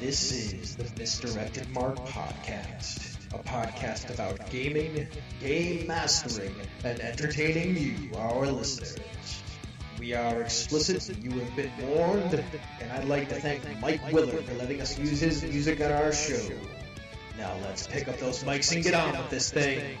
This is the Misdirected Mark Podcast, a podcast about gaming, game mastering, and entertaining you, our listeners. We are explicit, you have been warned, and I'd like to thank Mike Willard for letting us use his music on our show. Now let's pick up those mics and get on with this thing.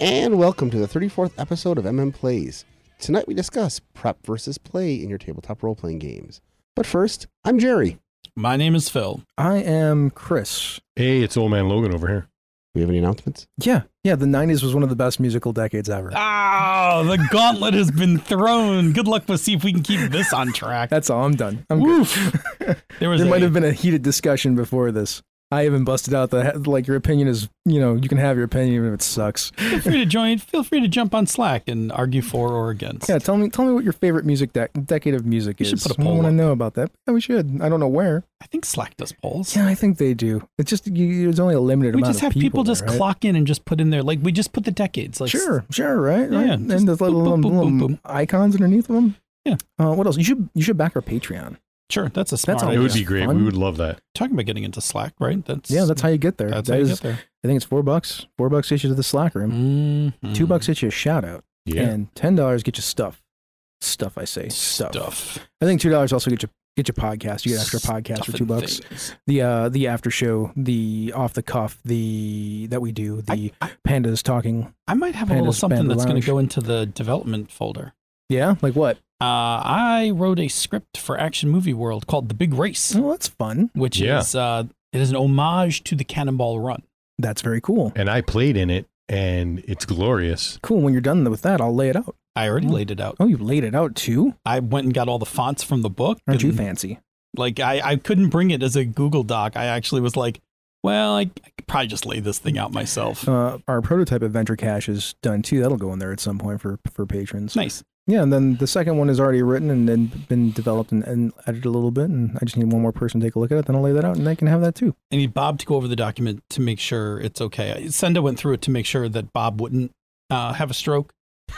And welcome to the 34th episode of MM Plays. Tonight we discuss prep versus play in your tabletop role playing games. But first, I'm Jerry. My name is Phil. I am Chris. Hey, it's old man Logan over here. We have any announcements? Yeah, yeah. The '90s was one of the best musical decades ever. Ah, the gauntlet has been thrown. Good luck. We'll see if we can keep this on track. That's all. I'm done. I'm Woof. good. There was there a, might have been a heated discussion before this. I even busted out the like your opinion is you know you can have your opinion even if it sucks. Feel free to join. Feel free to jump on Slack and argue for or against. Yeah, tell me tell me what your favorite music de- decade of music We should is. put a I poll want to know about that. Yeah, we should. I don't know where. I think Slack does polls. Yeah, I think they do. It's just you, there's only a limited we amount just have people, there, just right? clock in and just put in there. Like we just put the decades. Like Sure, sure, right, Yeah, right. and there's little, boom, boom, little boom. icons underneath them. Yeah. Uh, what else? You should you should back our Patreon. Sure, that's a smart. all It would be great. fun. We would love that. talking about getting into Slack, right? That's Yeah, that's how you get there. that's That how you is- get there. I think it's four bucks. Four bucks gets you to the Slack room. Mhm. Two bucks gets you a shout out, Yeah. and ten dollars get you stuff. Stuff, I say stuff. stuff. I think two dollars also get you get your podcast. You get extra podcast Stuff for two bucks. things. The uh the after show, the off the cuff, the that we do, the I- pandas talking. I might have a little Panda's something that's going to go into the development folder. Yeah, like what? Uh, I wrote a script for Action Movie World called The Big Race, Oh, that's fun. which Yeah. is uh, it is an homage to the Cannonball Run. That's very cool. And I played in it, and it's glorious. Cool. When you're done with that, I'll lay it out. I already Oh. laid it out. Oh, you laid it out too? I went and got all the fonts from the book. Aren't you and, fancy? Like I, I couldn't bring it as a Google Doc. I actually was like, well, I, I could probably just lay this thing out myself. Uh, our prototype Adventure Cache is done too. That'll go in there at some point for for patrons. nice. Yeah, and then the second one is already written and then been developed and, and edited a little bit, and I just need one more person to take a look at it. Then I'll lay that out, and they can have that too. I need Bob to go over the document to make sure it's okay. Senda went through it to make sure that Bob wouldn't uh, have a stroke,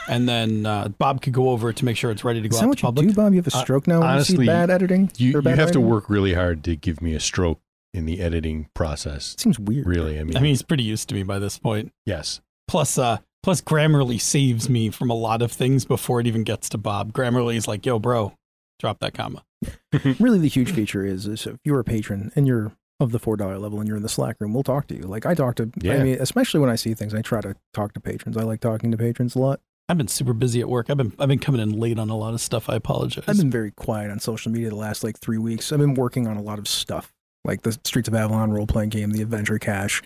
and then uh, Bob could go over it to make sure it's ready to go Is that out what to you public. do, Bob? You have a Uh, stroke now when you honestly, see bad editing. You, or you bad have to work really hard to give me a stroke in the editing process. It seems weird. Really, I mean, I mean, he's pretty used to me by this point. yes. Plus, uh, plus Grammarly saves me from a lot of things before it even gets to Bob. Grammarly is like, "Yo, bro, drop that comma." really, the huge feature is, is if you're a patron and you're of the four dollar level and you're in the Slack room, we'll talk to you. Like I talk to, I Yeah. mean, especially when I see things, I try to talk to patrons. I like talking to patrons a lot. I've been super busy at work. I've been I've been coming in late on a lot of stuff. I apologize. I've been very quiet on social media the last like three weeks. I've been working on a lot of stuff, like the Streets of Avalon role playing game, the Adventure Cache,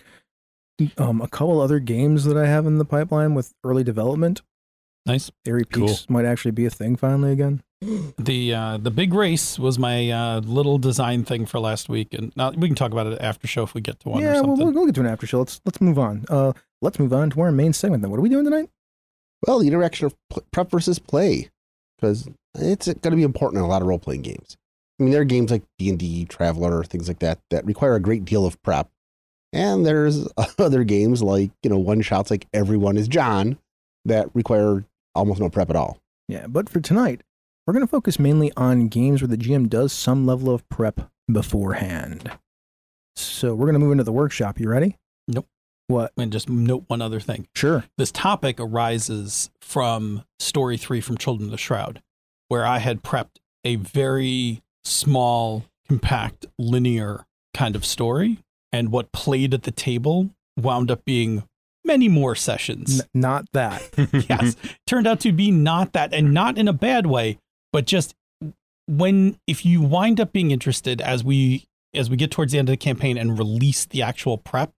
um, a couple other games that I have in the pipeline with early development. nice. Airy Cool. Peaks might actually be a thing finally again. The uh, the big race was my uh, little design thing for last week, and now we can talk about it after show if we get to one or yeah, we'll, something. we'll, we'll get to an after show. Let's let's move on. Uh, let's move on to our main segment then. What are we doing tonight? Well, the interaction of pl- prep versus play, because it's going to be important in a lot of role playing games. I mean, there are games like D and D, Traveller, things like that that require a great deal of prep, and there's other games like you know one shots like Everyone is John that require almost no prep at all. Yeah, but for tonight, we're going to focus mainly on games where the GM does some level of prep beforehand. So we're going to move into the workshop. You ready? Nope. What? and just note one other thing. Sure. This topic arises from story three from Children of the Shroud, where I had prepped a very small, compact, linear kind of story, and what played at the table wound up being many more sessions. N- not that. yes turned out to be not that and not in a bad way but just when if you wind up being interested as we as we get towards the end of the campaign and release the actual prep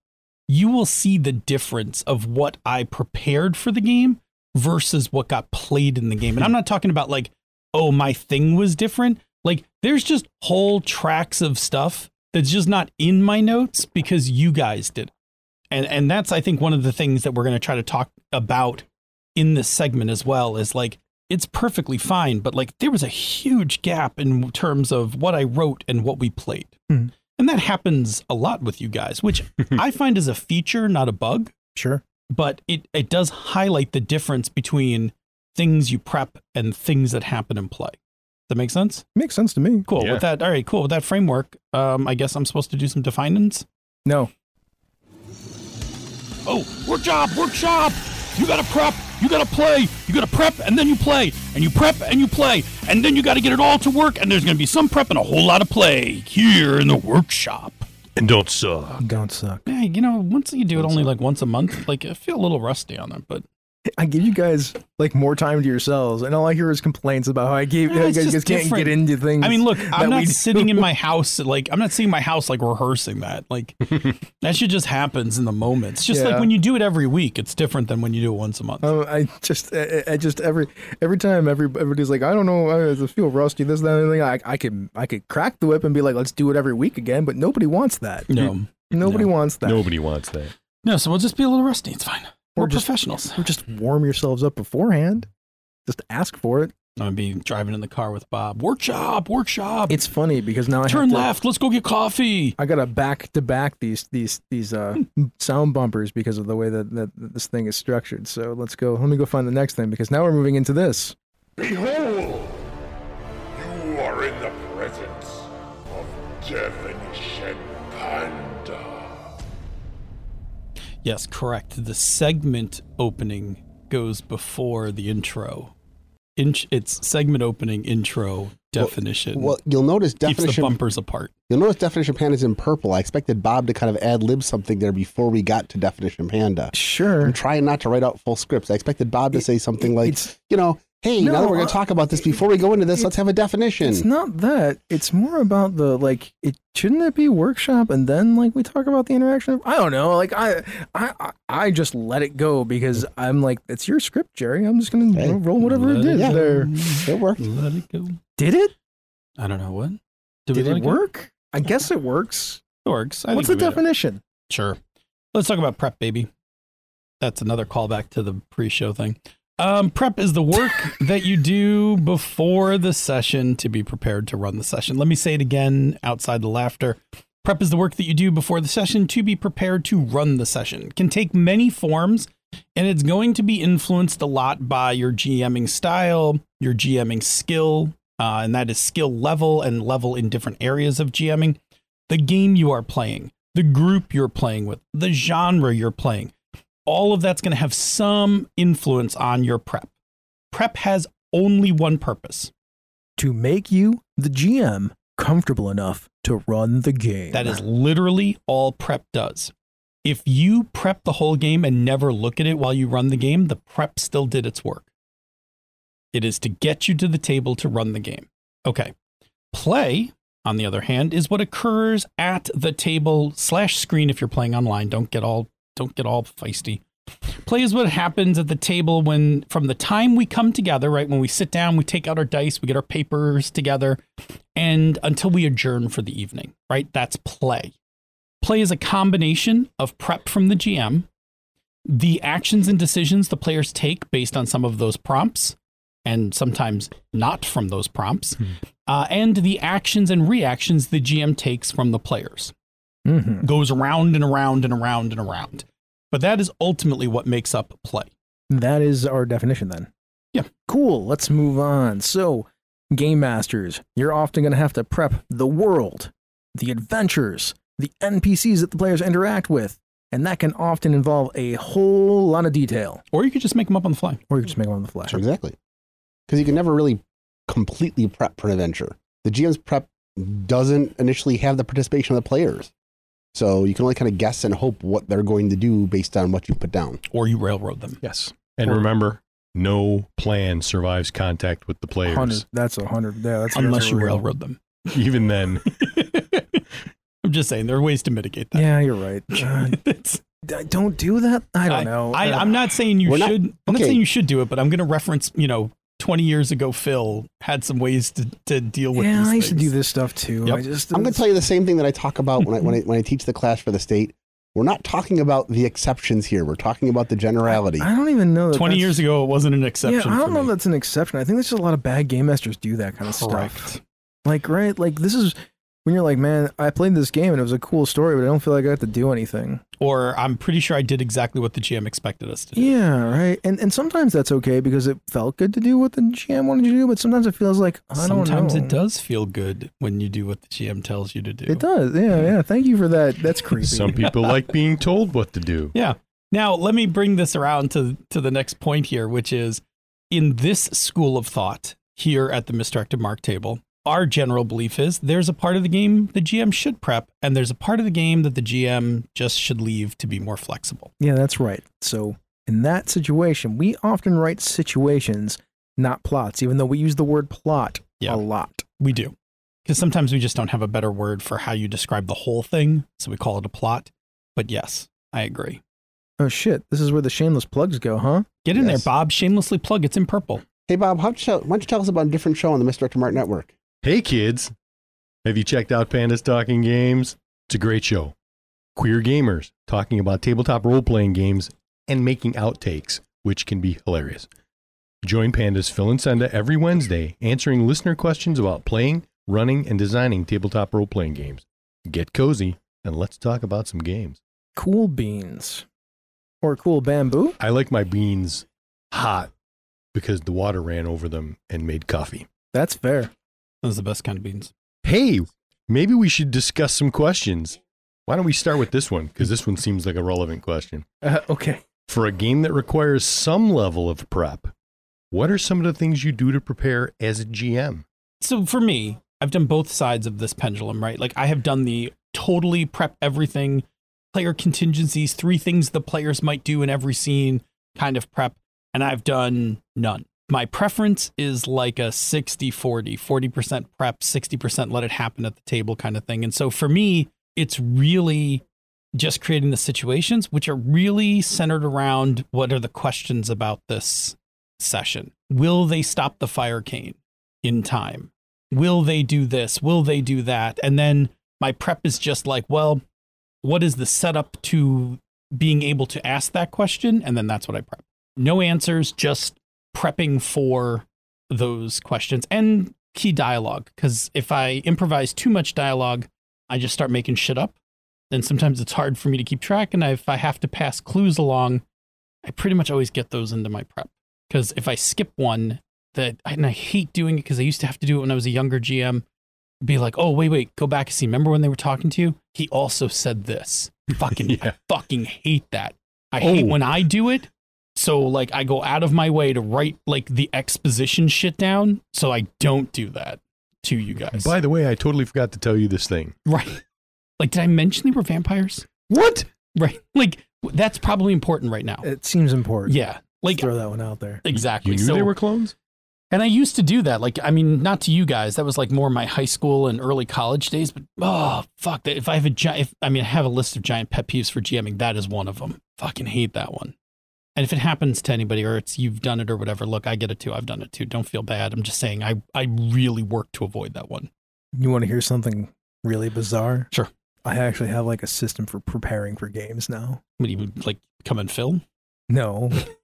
you will see the difference of what i prepared for the game versus what got played in the game and i'm not talking about like oh my thing was different like there's just whole tracks of stuff that's just not in my notes because you guys did it. and and that's i think one of the things that we're going to try to talk about in this segment as well is like it's perfectly fine but like there was a huge gap in terms of what i wrote and what we played Mhm. and that happens a lot with you guys which i find is a feature not a bug Sure. but it, it does highlight the difference between things you prep and things that happen in play That makes sense. Makes sense to me. Cool. Yeah. With that, all right, cool. With that framework, um, I guess I'm supposed to do some definings. No, Oh, workshop, workshop. You gotta prep, you gotta play, you gotta prep, and then you play, and you prep and you play, and then you gotta get it all to work, and there's gonna be some prep and a whole lot of play here in the workshop. And don't suck. don't suck. Yeah, you know, once you do it only like once a month, like I feel a little rusty on it, but I give you guys like more time to yourselves, and all I hear is complaints about how I gave Yeah, how you it's guys just can't different. get into things. I mean, look, I'm not sitting in my house like I'm not sitting in my house like rehearsing that. Like that shit just happens in the moment. It's just Yeah. like when you do it every week, it's different than when you do it once a month. Um, I just, I, I just every every time every everybody's like, I don't know, I just feel rusty. This, that, and everything. I, I could, I could crack the whip and be like, let's do it every week again. But nobody wants that. no, Nobody wants that. Nobody wants that. no. So we'll just be a little rusty. It's fine. Or We're just- professionals. Or just warm yourselves up beforehand. Just ask for it. I'm gonna be driving in the car with Bob. Workshop, workshop. It's funny because now I Turn have to, left. Let's go get coffee. I gotta back to back these these these uh sound bumpers because of the way that, that this thing is structured. So let's go. Let me go find the next thing because now we're moving into this. Behold! You are in the presence of Definition Yes, correct. The segment opening goes before the intro. Int- it's segment opening, intro, definition. Well, you'll notice definition keeps the definition. bumpers apart. You'll notice definition panda is in purple. I expected Bob to kind of ad lib something there before we got to definition panda. Sure. I'm trying not to write out full scripts. I expected Bob to It- say something like, it's- you know, hey, now that we're going to talk about this, before we go into this, let's have a definition. It's not that. It's more about the like. It shouldn't it be workshop and then like we talk about the interaction. I don't know. Like I, I, I- I just let it go because I'm like, it's your script, Jerry. I'm just gonna Hey, roll whatever it Let is yeah. there. It worked. Let it go. Did it? I don't know what. Did, we let it go? work? I guess it works. It works. I What's the think it. definition? Sure. Let's talk about prep, baby. That's another callback to the pre-show thing. Um, prep is the work that you do before the session to be prepared to run the session. Let me say it again outside the laughter. Prep is the work that you do before the session to be prepared to run the session. It can take many forms, and it's going to be influenced a lot by your GMing style, your GMing skill, uh, and that is skill level and level in different areas of GMing, the game you are playing, the group you're playing with, the genre you're playing. All of that's going to have some influence on your prep. Prep has only one purpose. To make you, the GM, comfortable enough to run the game. That is literally all prep does. If you prep the whole game and never look at it while you run the game, the prep still did its work. It is to get you to the table to run the game. Okay. Play, on the other hand, is what occurs at the table slash screen if you're playing online. Don't get all don't get all feisty. Play is what happens at the table when from the time we come together, right? When we sit down, we take out our dice, we get our papers together, and until we adjourn for the evening, right? That's play. Play is a combination of prep from the GM, the actions and decisions the players take based on some of those prompts, and sometimes not from those prompts, uh, and the actions and reactions the GM takes from the players. Mhm. Goes around and around and around and around. But that is ultimately what makes up play. That is our definition then. Yeah. Cool. Let's move on. So, game masters, you're often going to have to prep the world, the adventures, the NPCs that the players interact with, and that can often involve a whole lot of detail. Or you could just make them up on the fly. Or you could just make them on the fly. Sure, exactly. Because you can never really completely prep for an adventure. The GM's prep doesn't initially have the participation of the players. So you can only kind of guess and hope what they're going to do based on what you put down. Or you railroad them. Yes. And Or- remember, no plan survives contact with the players. Hundred. That's a hundred. Yeah, that's Unless you real. railroad them. Even then, I'm just saying there are ways to mitigate that. Yeah, you're right. Uh, don't do that. I don't know. I, Uh, I'm not saying you We're not- should. I'm not saying you should do it, but I'm going to reference. You know, 20 years ago, Phil had some ways to, to deal with. Yeah, these I used to do this stuff too. Yep. I just I'm going to tell you the same thing that I talk about when I, when I, when I teach the class for the state. We're not talking about the exceptions here. We're talking about the generality. I don't even know. That 20 years ago, it wasn't an exception. Yeah, I don't for know me. if that's an exception. I think there's just a lot of bad game masters do that kind of stuff. Like, right? Like, this is when you're like, man, I played this game and it was a cool story, but I don't feel like I have to do anything. Or I'm pretty sure I did exactly what the GM expected us to do. Yeah, right. And and sometimes that's okay because it felt good to do what the GM wanted you to do, but sometimes it feels like I don't know. Sometimes it does feel good when you do what the GM tells you to do. It does. Yeah, yeah. Thank you for that. That's creepy. Some people like being told what to do. Yeah. Now, let me bring this around to, to the next point here, which is in this school of thought here at the Misdirected Mark table, our general belief is there's a part of the game the GM should prep, and there's a part of the game that the GM just should leave to be more flexible. Yeah, that's right. So in that situation, we often write situations, not plots, even though we use the word plot Yeah. a lot. We do. Because sometimes we just don't have a better word for how you describe the whole thing, so we call it a plot. But yes, I agree. Oh shit, this is where the shameless plugs go, huh? Get in Yes. there, Bob. Shamelessly plug. It's in purple. Hey, Bob, how, why don't you tell us about a different show on the Misdirected Mark Network? Hey kids, have you checked out Pandas Talking Games? It's a great show. Queer gamers talking about tabletop role playing games and making outtakes, which can be hilarious. Join Pandas Phil and Senda every Wednesday answering listener questions about playing, running, and designing tabletop role playing games. Get cozy and let's talk about some games. Cool beans. Or cool bamboo? I like my beans hot because the water ran over them and made coffee. That's fair. Those are the best kind of beans. Hey, maybe we should discuss some questions. Why don't we start with this one? Because this one seems like a relevant question. Uh, okay. For a game that requires some level of prep, what are some of the things you do to prepare as a GM? so for me, I've done both sides of this pendulum, right? Like I have done the totally prep everything, player contingencies, three things the players might do in every scene kind of prep, and I've done none. My preference is like a 60 40, 40% prep, 60% let it happen at the table kind of thing. And so for me, it's really just creating the situations which are really centered around what are the questions about this session. Will they stop the fire cane in time? Will they do this? Will they do that? And then my prep is just like, well, what is the setup to being able to ask that question? And then that's what I prep. No answers, just prepping for those questions and key dialogue. Because if I improvise too much dialogue, I just start making shit up. Then sometimes it's hard for me to keep track. And if I have to pass clues along, I pretty much always get those into my prep. Because if I skip one, that and I hate doing it because I used to have to do it when I was a younger GM. Be like, oh wait, wait, go back and see. Remember when they were talking to you? He also said this. Fucking, Yeah. I fucking hate that. I hate Oh. when I do it. So like, I go out of my way to write like the exposition shit down, so I don't do that to you guys. By the way, I totally forgot to tell you this thing. right? Like, did I mention they were vampires? What? Right? Like, that's probably important right now. It seems important. Yeah, like Throw that one out there. exactly. You knew so, they were clones? And I used to do that. Like, I mean, not to you guys. That was like more my high school and early college days. But oh, fuck that. If I have a giant, I mean, I have a list of giant pet peeves for GMing. That is one of them. Fucking hate that one. And if it happens to anybody or it's you've done it or whatever, look, I get it too. I've done it too. Don't feel bad. I'm just saying I, I really work to avoid that one. You want to hear something really bizarre? Sure. I actually have like a system for preparing for games now. What do you like come and film? No.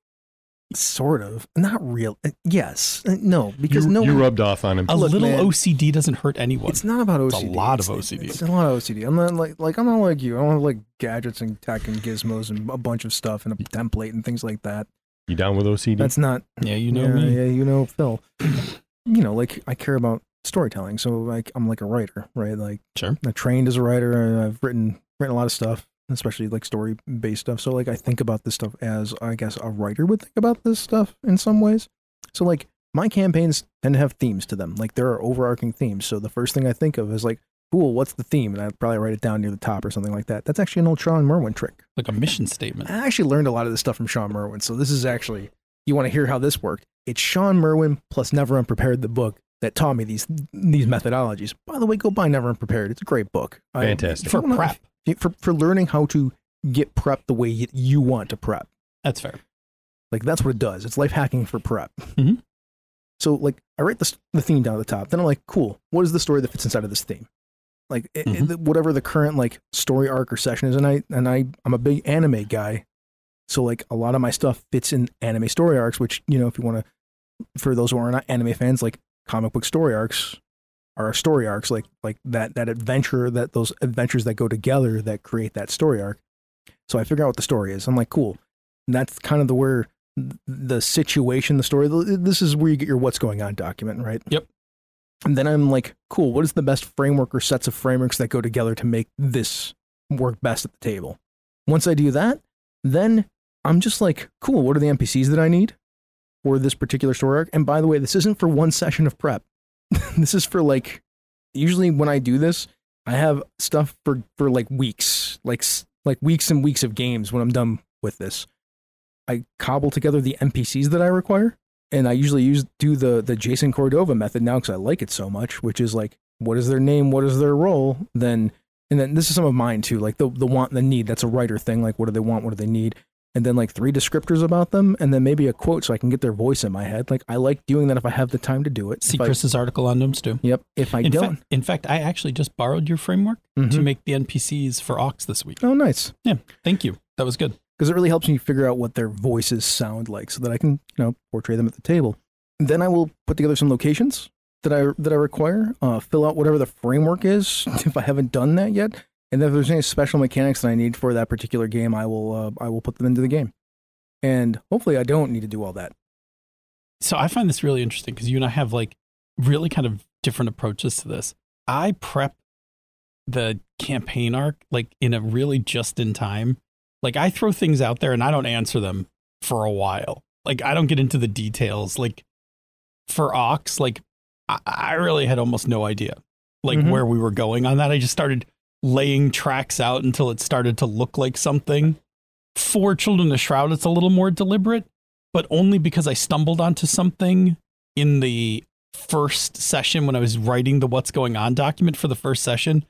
sort of. Not real. uh, Yes. Uh, No, because you, no you one- rubbed off on him. A Look, little man, OCD doesn't hurt anyone. It's not about OCD. It's a OCD. lot of It's- OCD. It's a lot of OCD. I'm not like like I'm not like you. I don't have like gadgets and tech and gizmos and a bunch of stuff and a template and things like that. You down with OCD? That's not. yeah, you know yeah, me. Yeah, you know Phil. you know, like I care about storytelling, so like I'm like a writer, right? Like Sure. I trained as a writer, and I've written written a lot of stuff, especially like story based stuff. So like I think about this stuff as I guess a writer would think about this stuff in some ways. So like my campaigns tend to have themes to them. Like there are overarching themes. So the first thing I think of is like, cool, what's the theme? And I'd probably write it down near the top or something like that. That's actually an old Sean Merwin trick. Like a mission statement. I actually learned a lot of this stuff from Sean Merwin. So this is actually you want to hear how this worked. It's Sean Merwin plus Never Unprepared the book that taught me these these methodologies. By the way, go buy Never Unprepared. It's a great book. Fantastic. if you For wanna- prep. For for learning how to get prep the way you, want to prep. That's fair. Like that's what it does. It's life hacking for prep. Mhm. So like I write the the theme down at the top. Then I'm like, cool. What is the story that fits inside of this theme? Like it- it- Mhm. whatever the current like story arc or session is. And I and I I'm a big anime guy. So like a lot of my stuff fits in anime story arcs, which you know if you want to, for those who are not anime fans, like comic book story arcs are story arcs, like like that that adventure that those adventures that go together that create that story arc. So I figure out what the story is. I'm like, cool. And that's kind of the where the situation, the story. This is where you get your what's going on document, right? Yep. And then I'm like, cool. What is the best framework or sets of frameworks that go together to make this work best at the table? Once I do that, then I'm just like, cool. What are the NPCs that I need for this particular story arc? And by the way, this isn't for one session of prep. this is for like, usually when I do this, I have stuff for for like weeks, like like weeks and weeks of games when I'm done with this. I cobble together the NPCs that I require, and I usually use do the the Jason Cordova method now because I like it so much, which is like, what is their name, what is their role, then and then this is some of mine too, like the the want the need. That's a writer thing. Like, what do they want? What do they need? And then like three descriptors about them, and then maybe a quote so I can get their voice in my head. Like I like doing that if I have the time to do it. See If I- Chris's article on Gnomes too. Yep. If I In don't, fact, in fact, I actually just borrowed your framework to Mhm. make the NPCs for Ox this week. oh nice. Yeah. Thank you. That was good. because it really helps me figure out what their voices sound like so that I can, you know, portray them at the table. Then I will put together some locations that I that I require, uh, fill out whatever the framework is if I haven't done that yet, and if there's any special mechanics that I need for that particular game, I will uh, I will put them into the game. And hopefully I don't need to do all that. So I find this really interesting because you and I have like really kind of different approaches to this. I prep the campaign arc like in a really just in time. Like I throw things out there and I don't answer them for a while. Like I don't get into the details. Like for Ox, like I, I really had almost no idea like Mhm. where we were going on that. I just started laying tracks out until it started to look like something. For Children of Shroud, it's a little more deliberate but only because I stumbled onto something in the first session when I was writing the what's going on document for the first session.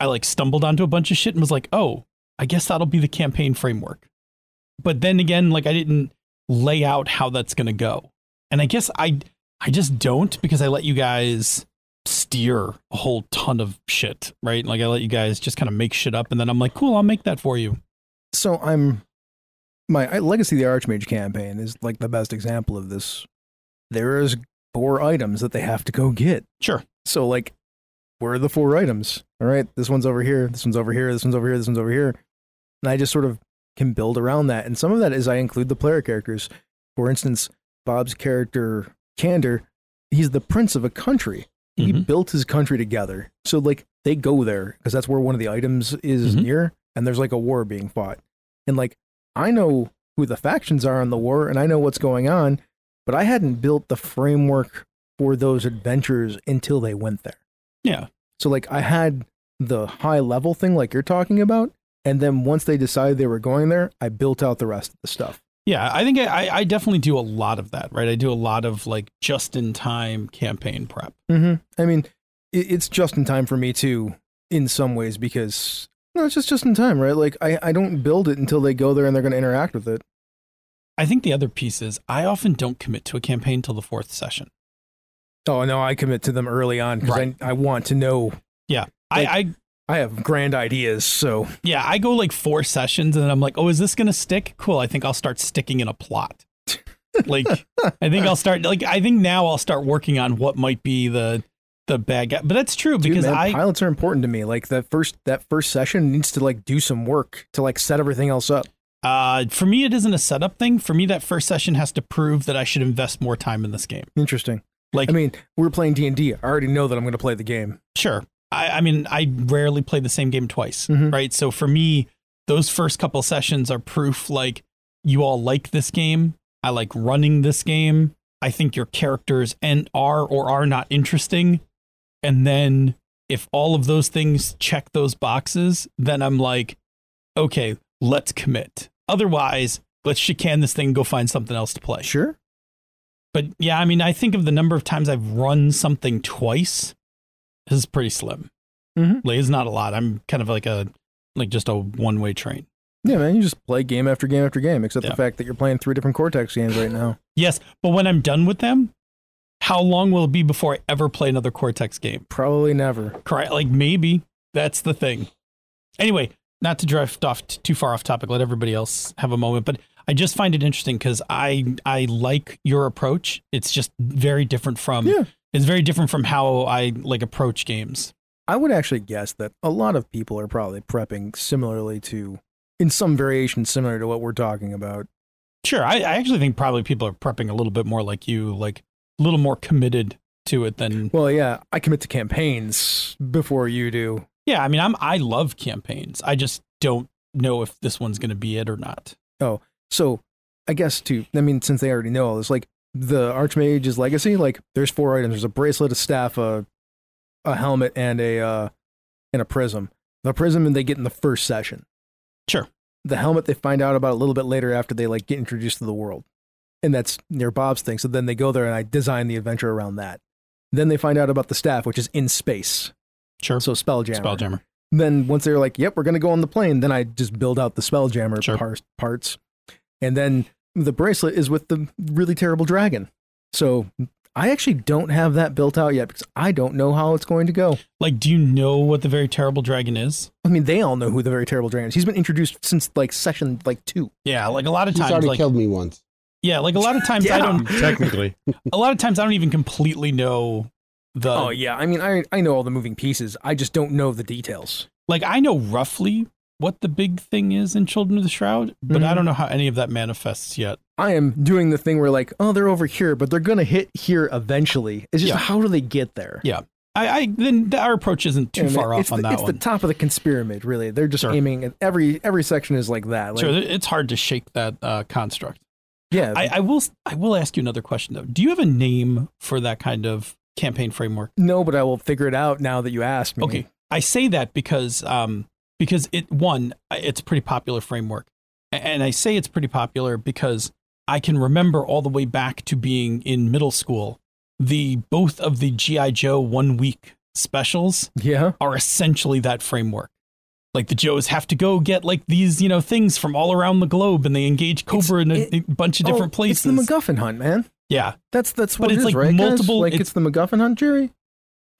I like stumbled onto a bunch of shit and was like, "Oh, I guess that'll be the campaign framework." But then again, like I didn't lay out how that's going to go. And I guess I I just don't because I let you guys steer a whole ton of shit, right? Like I let you guys just kind of make shit up and then I'm like, "Cool, I'll make that for you." So I'm my I- Legacy of the Archmage campaign is like the best example of this. There is four items that they have to go get. Sure. So like, where are the four items? All right, this one's over here. This one's over here. This one's over here. This one's over here. And I just sort of can build around that. And some of that is I include the player characters. For instance, Bob's character Candor, he's the prince of a country. He Mhm. built his country together. So like they go there because that's where one of the items is Mhm. near, and there's like a war being fought. And like I know who the factions are in the war, and I know what's going on, but I hadn't built the framework for those adventures until they went there. Yeah. So like I had the high level thing like you're talking about, and then once they decided they were going there, I built out the rest of the stuff. Yeah, I think I, I definitely do a lot of that, right? I do a lot of like just in time campaign prep. Mm-hmm. I mean, it, it's just in time for me too, in some ways, because no, it's just just in time, right? Like I, I don't build it until they go there and they're going to interact with it. I think the other piece is I often don't commit to a campaign till the fourth session. Oh no, I commit to them early on because Right. I, I want to know. Yeah. Like- I, I I have grand ideas, so yeah, I go like four sessions and then I'm like, oh, is this gonna stick? Cool. I think I'll start sticking in a plot. like I think I'll start like I think now I'll start working on what might be the the bad guy. But that's true Dude, because man, I pilots are important to me. Like that first that first session needs to like do some work to like set everything else up. uh for me it isn't a setup thing. For me that first session has to prove that I should invest more time in this game. Interesting. Like I mean, we're playing D and I already know that I'm going to play the game. Sure. I, I mean, I rarely play the same game twice, Mhm. right? So for me, those first couple sessions are proof like you all like this game. I like running this game. I think your characters and are or are not interesting. And then if all of those things check those boxes, then I'm like, okay, let's commit. Otherwise, let's chicane this thing and go find something else to play. Sure. But yeah, I mean, I think of the number of times I've run something twice. This is pretty slim. Mhm. Like, it's not a lot. I'm kind of like a like just a one way train. Yeah, man. You just play game after game after game, except Yeah. the fact that you're playing three different Cortex games right now. Yes, but when I'm done with them, how long will it be before I ever play another Cortex game? Probably never. Correct? Like maybe that's the thing. Anyway, not to drift off t- too far off topic. Let everybody else have a moment. But I just find it interesting because I I like your approach. It's just very different from Yeah. It's very different from how I like approach games. I would actually guess that a lot of people are probably prepping similarly to, in some variation, similar to what we're talking about. Sure, I, I actually think probably people are prepping a little bit more like you, like a little more committed to it than. Well, yeah, I commit to campaigns before you do. Yeah, I mean, I'm I love campaigns. I just don't know if this one's going to be it or not. Oh, so I guess to, I mean, since they already know all this, like the Archmage's legacy, like there's four items. There's a bracelet, a staff, a a helmet, and a uh, and a prism. The prism and they get in the first session. Sure. The helmet they find out about a little bit later after they like get introduced to the world, and that's near Bob's thing. So then they go there and I design the adventure around that. Then they find out about the staff, which is in space. Sure, So Spelljammer. Spelljammer. Then once they're like, "Yep, we're gonna go on the plane," then I just build out the Spelljammer Sure. par- parts, and then the bracelet is with the really terrible dragon. So I actually don't have that built out yet because I don't know how it's going to go. Like, do you know what the very terrible dragon is? I mean, they all know who the very terrible dragon is. He's been introduced since like session like two. Yeah, like a lot of He's times, already like killed me once. yeah, like a lot of times I Yeah. don't. Technically, A lot of times I don't even completely know the. oh yeah, I mean, I I know all the moving pieces. I just don't know the details. Like I know roughly what the big thing is in Children of the Shroud, but I Mhm. don't know how any of that manifests yet. I am doing the thing where like, oh, they're over here, but they're gonna hit here eventually. It's just Yeah. how do they get there? Yeah. I, I then our approach isn't too far it's off on that it's one. the top of the conspyramid, really. They're just Sure. aiming at every every section is like that. Like, sure, it's hard to shake that uh, construct. yeah, I, I will. I will ask you another question though. Do you have a name for that kind of campaign framework? no, but I will figure it out now that you asked me. Okay, I say that because um because it one it's a pretty popular framework, and I say it's pretty popular because I can remember all the way back to being in middle school. The both of the GI Joe one week specials Yeah. are essentially that framework. Like the Joes have to go get like these, you know, things from all around the globe, and they engage Cobra in a, it- a bunch of oh, different Oh, places. It's the MacGuffin hunt, man. yeah, That's that's But what it's it is, like right? guys? multiple- Like it's- it's, the MacGuffin hunt, Jerry.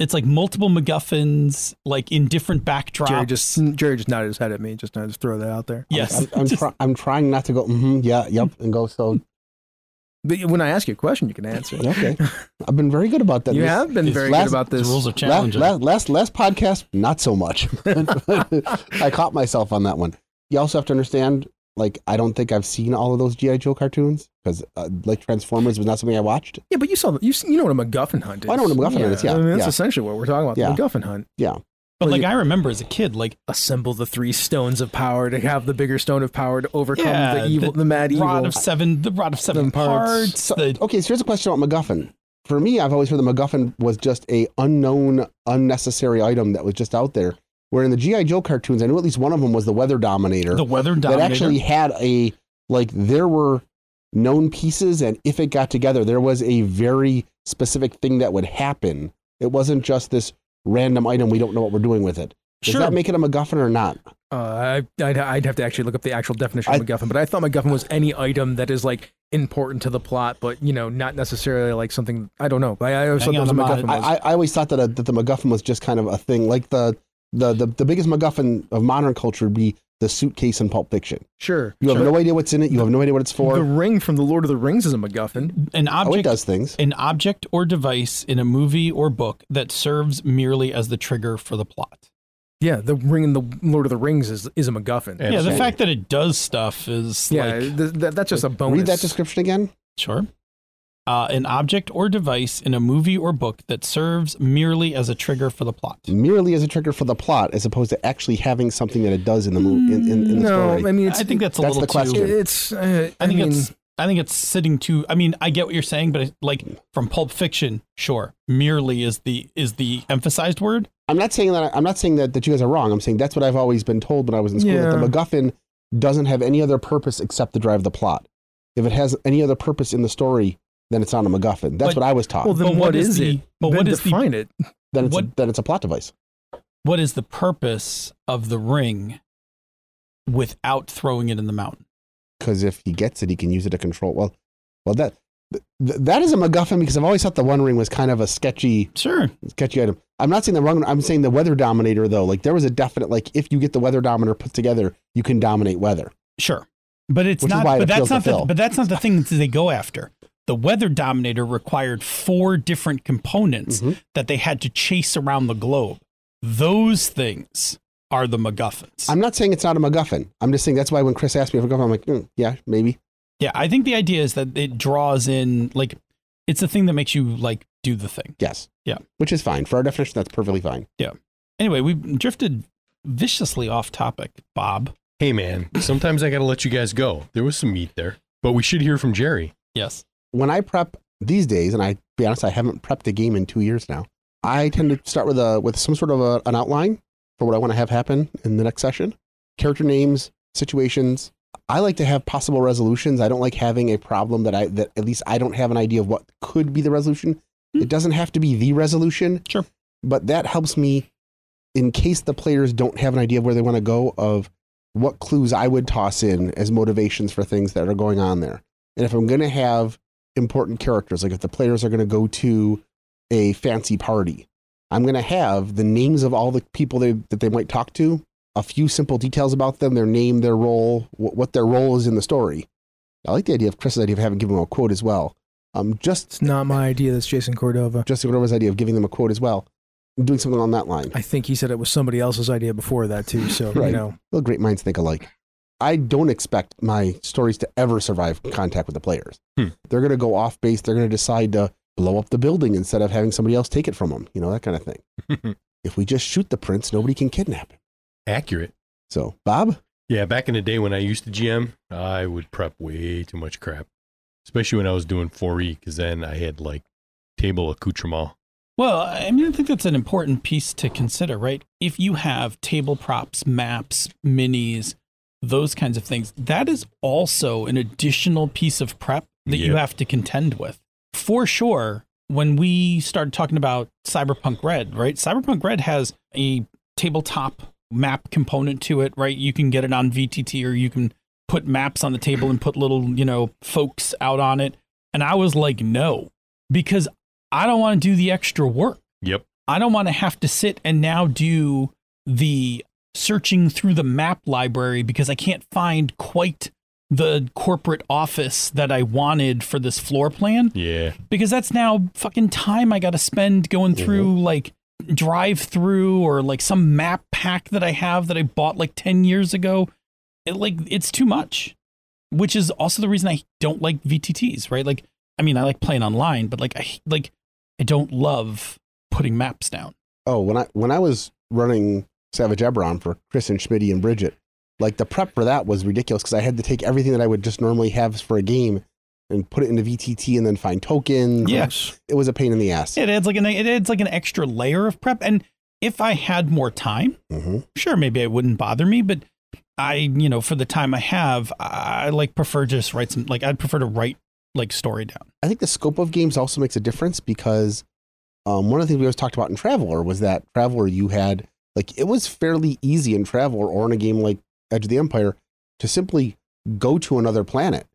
It's like multiple MacGuffins, like in different backdrops. Jerry just Jerry just nodded his head at me. Just now, just throw that out there. yes, I'm, I'm, Just- try, I'm trying not to go, mm-hmm, yeah, yep, and go, so, But when I ask you a question, you can answer. okay. I've been very good about that. You This- have been very last- good about this. rules are last, challenging. last, last, last podcast, not so much. I caught myself on that one. You also have to understand, like, I don't think I've seen all of those G.I. Joe cartoons because, uh, like, Transformers was not something I watched. Yeah, but you saw you you know what a MacGuffin hunt is. I know what a MacGuffin hunt is, yeah, I mean, that's yeah. essentially what we're talking about. Yeah. The MacGuffin hunt. Yeah. But like I remember as a kid, like Assemble the three stones of power to have the bigger stone of power to overcome Yeah, the evil, the the, mad rod evil. of seven, the rod of seven Seven parts. parts. So, the, okay, so here's a question about MacGuffin. For me, I've always heard the MacGuffin was just a unknown, unnecessary item that was just out there. Where in the GI Joe cartoons, I knew at least one of them was the Weather Dominator. the weather that dominator. actually had a like there were known pieces and if it got together there was a very specific thing that would happen it wasn't just this random item we don't know what we're doing with it does Sure. that make it a macguffin or not Uh, I, I'd, I'd have to actually look up the actual definition I- of MacGuffin, but I thought MacGuffin was any item that is like important to the plot, but you know, not necessarily like something. I don't know. I, I always thought that was on, MacGuffin was. I, I, I always thought that, a, that the macguffin was just kind of a thing like the the, the the biggest macguffin of modern culture would be the suitcase in pulp fiction sure. you have sure. no idea what's in it you have no idea what it's for The ring from the Lord of the Rings is a MacGuffin. an object oh it object, does things an object or device in a movie or book that serves merely as the trigger for the plot. Yeah, the ring in the Lord of the Rings is is a MacGuffin. Yeah, yeah, the fact that it does stuff is Yeah, like th- th- that's just a bonus. read that description again sure. Uh, an object or device in a movie or book that serves merely as a trigger for the plot. merely as a trigger for the plot as opposed to actually having something that it does in the movie in, in, in the no, story I mean, it's, I think that's a That's little the question. too. it's. Uh, I think mean, it's. I think it's sitting too. I mean, I get what you're saying, but it, like from Pulp Fiction, sure, merely is the is the emphasized word. I'm not saying that I'm not saying that, that you guys are wrong. I'm saying that's what I've always been told when I was in school that the MacGuffin doesn't have any other purpose except to drive the plot. If it has any other purpose in the story, then it's not a MacGuffin. That's But- what I was taught. well, then But what what is is, the- it? but then what is the- define it? then it's a, what- then it's a plot device. What is the purpose of the ring without throwing it in the mountain? Because if he gets it, he can use it to control. Well, well that th- that is a MacGuffin because I've always thought the One Ring was kind of a sketchy Sure. Sketchy item. I'm not saying the wrong. I'm saying the Weather Dominator though. Like there was a definite like if you get the Weather Dominator put together, you can dominate weather. Sure. But it's Which not but that's not the but that's not the thing that they go after. The weather dominator required four different components Mhm. that they had to chase around the globe. Those things are the MacGuffins. I'm not saying it's not a MacGuffin. I'm just saying that's why when Chris asked me if MacGuffin, I'm like, mm, yeah, maybe. yeah, I think the idea is that it draws in like it's the thing that makes you like do the thing. Yes. Yeah. Which is fine. For our definition, that's perfectly fine. Yeah. Anyway, we drifted viciously off topic, Bob. Hey, man, sometimes I got to let you guys go. There was some meat there, but we should hear from Jerry. Yes. When I prep these days, and I be honest, I haven't prepped a game in two years now. I tend to start with a with some sort of a, an outline for what I want to have happen in the next session. Character names, situations. I like to have possible resolutions. I don't like having a problem that I that at least I don't have an idea of what could be the resolution. Hmm. It doesn't have to be the resolution. Sure. But that helps me in case the players don't have an idea of where they want to go of what clues I would toss in as motivations for things that are going on there. And if I'm going to have important characters, like if the players are going to go to a fancy party, I'm going to have the names of all the people they, that they might talk to, a few simple details about them, their name, their role, wh- what their role is in the story. I like the idea of Chris's idea of having given them a quote as well. Um, just It's not my idea. That's Jason Cordova. Justin Cordova's idea of giving them a quote as well, doing something on that line. I think he said it was somebody else's idea before that too. So Right. you know, Well, great minds think alike. I don't expect my stories to ever survive contact with the players. Hmm. They're going to go off base. They're going to decide to blow up the building instead of having somebody else take it from them. You know that kind of thing. if we just shoot the prince, nobody can kidnap him. Accurate. So, Bob, Yeah, back in the day when I used to GM, I would prep way too much crap, especially when I was doing 4E, because then I had like table accoutrement. Well, I mean, I think that's an important piece to consider, right? If you have table props, maps, minis, those kinds of things, that is also an additional piece of prep that you have to contend with. For sure, when we started talking about Cyberpunk Red, right? Cyberpunk Red has a tabletop map component to it, right? You can get it on VTT or you can put maps on the table and put little, you know, folks out on it. And I was like, no, because I don't want to do the extra work. Yep. I don't want to have to sit and now do the searching through the map library because I can't find quite the corporate office that I wanted for this floor plan Yeah. because that's now fucking time I got to spend going through mm-hmm. like drive through or like some map pack that I have that I bought like 10 years ago. It like it's too much. Which is also the reason I don't like VTTs, right? Like I mean, I like playing online, but like I like I don't love putting maps down. oh, when I when I was running Savage Eberron for Chris and Schmitty and Bridget, like the prep for that was ridiculous because I had to take everything that I would just normally have for a game and put it into VTT and then find tokens. Yeah. It was a pain in the ass. It adds like an it adds like an extra layer of prep and if I had more time, hmm sure maybe it wouldn't bother me, but I, you know, for the time I have, I like prefer just write some like I'd prefer to write like story down. I think the scope of games also makes a difference because um, one of the things we always talked about in Traveller was that Traveller you had like it was fairly easy in Traveller or in a game like Edge of the Empire to simply go to another planet.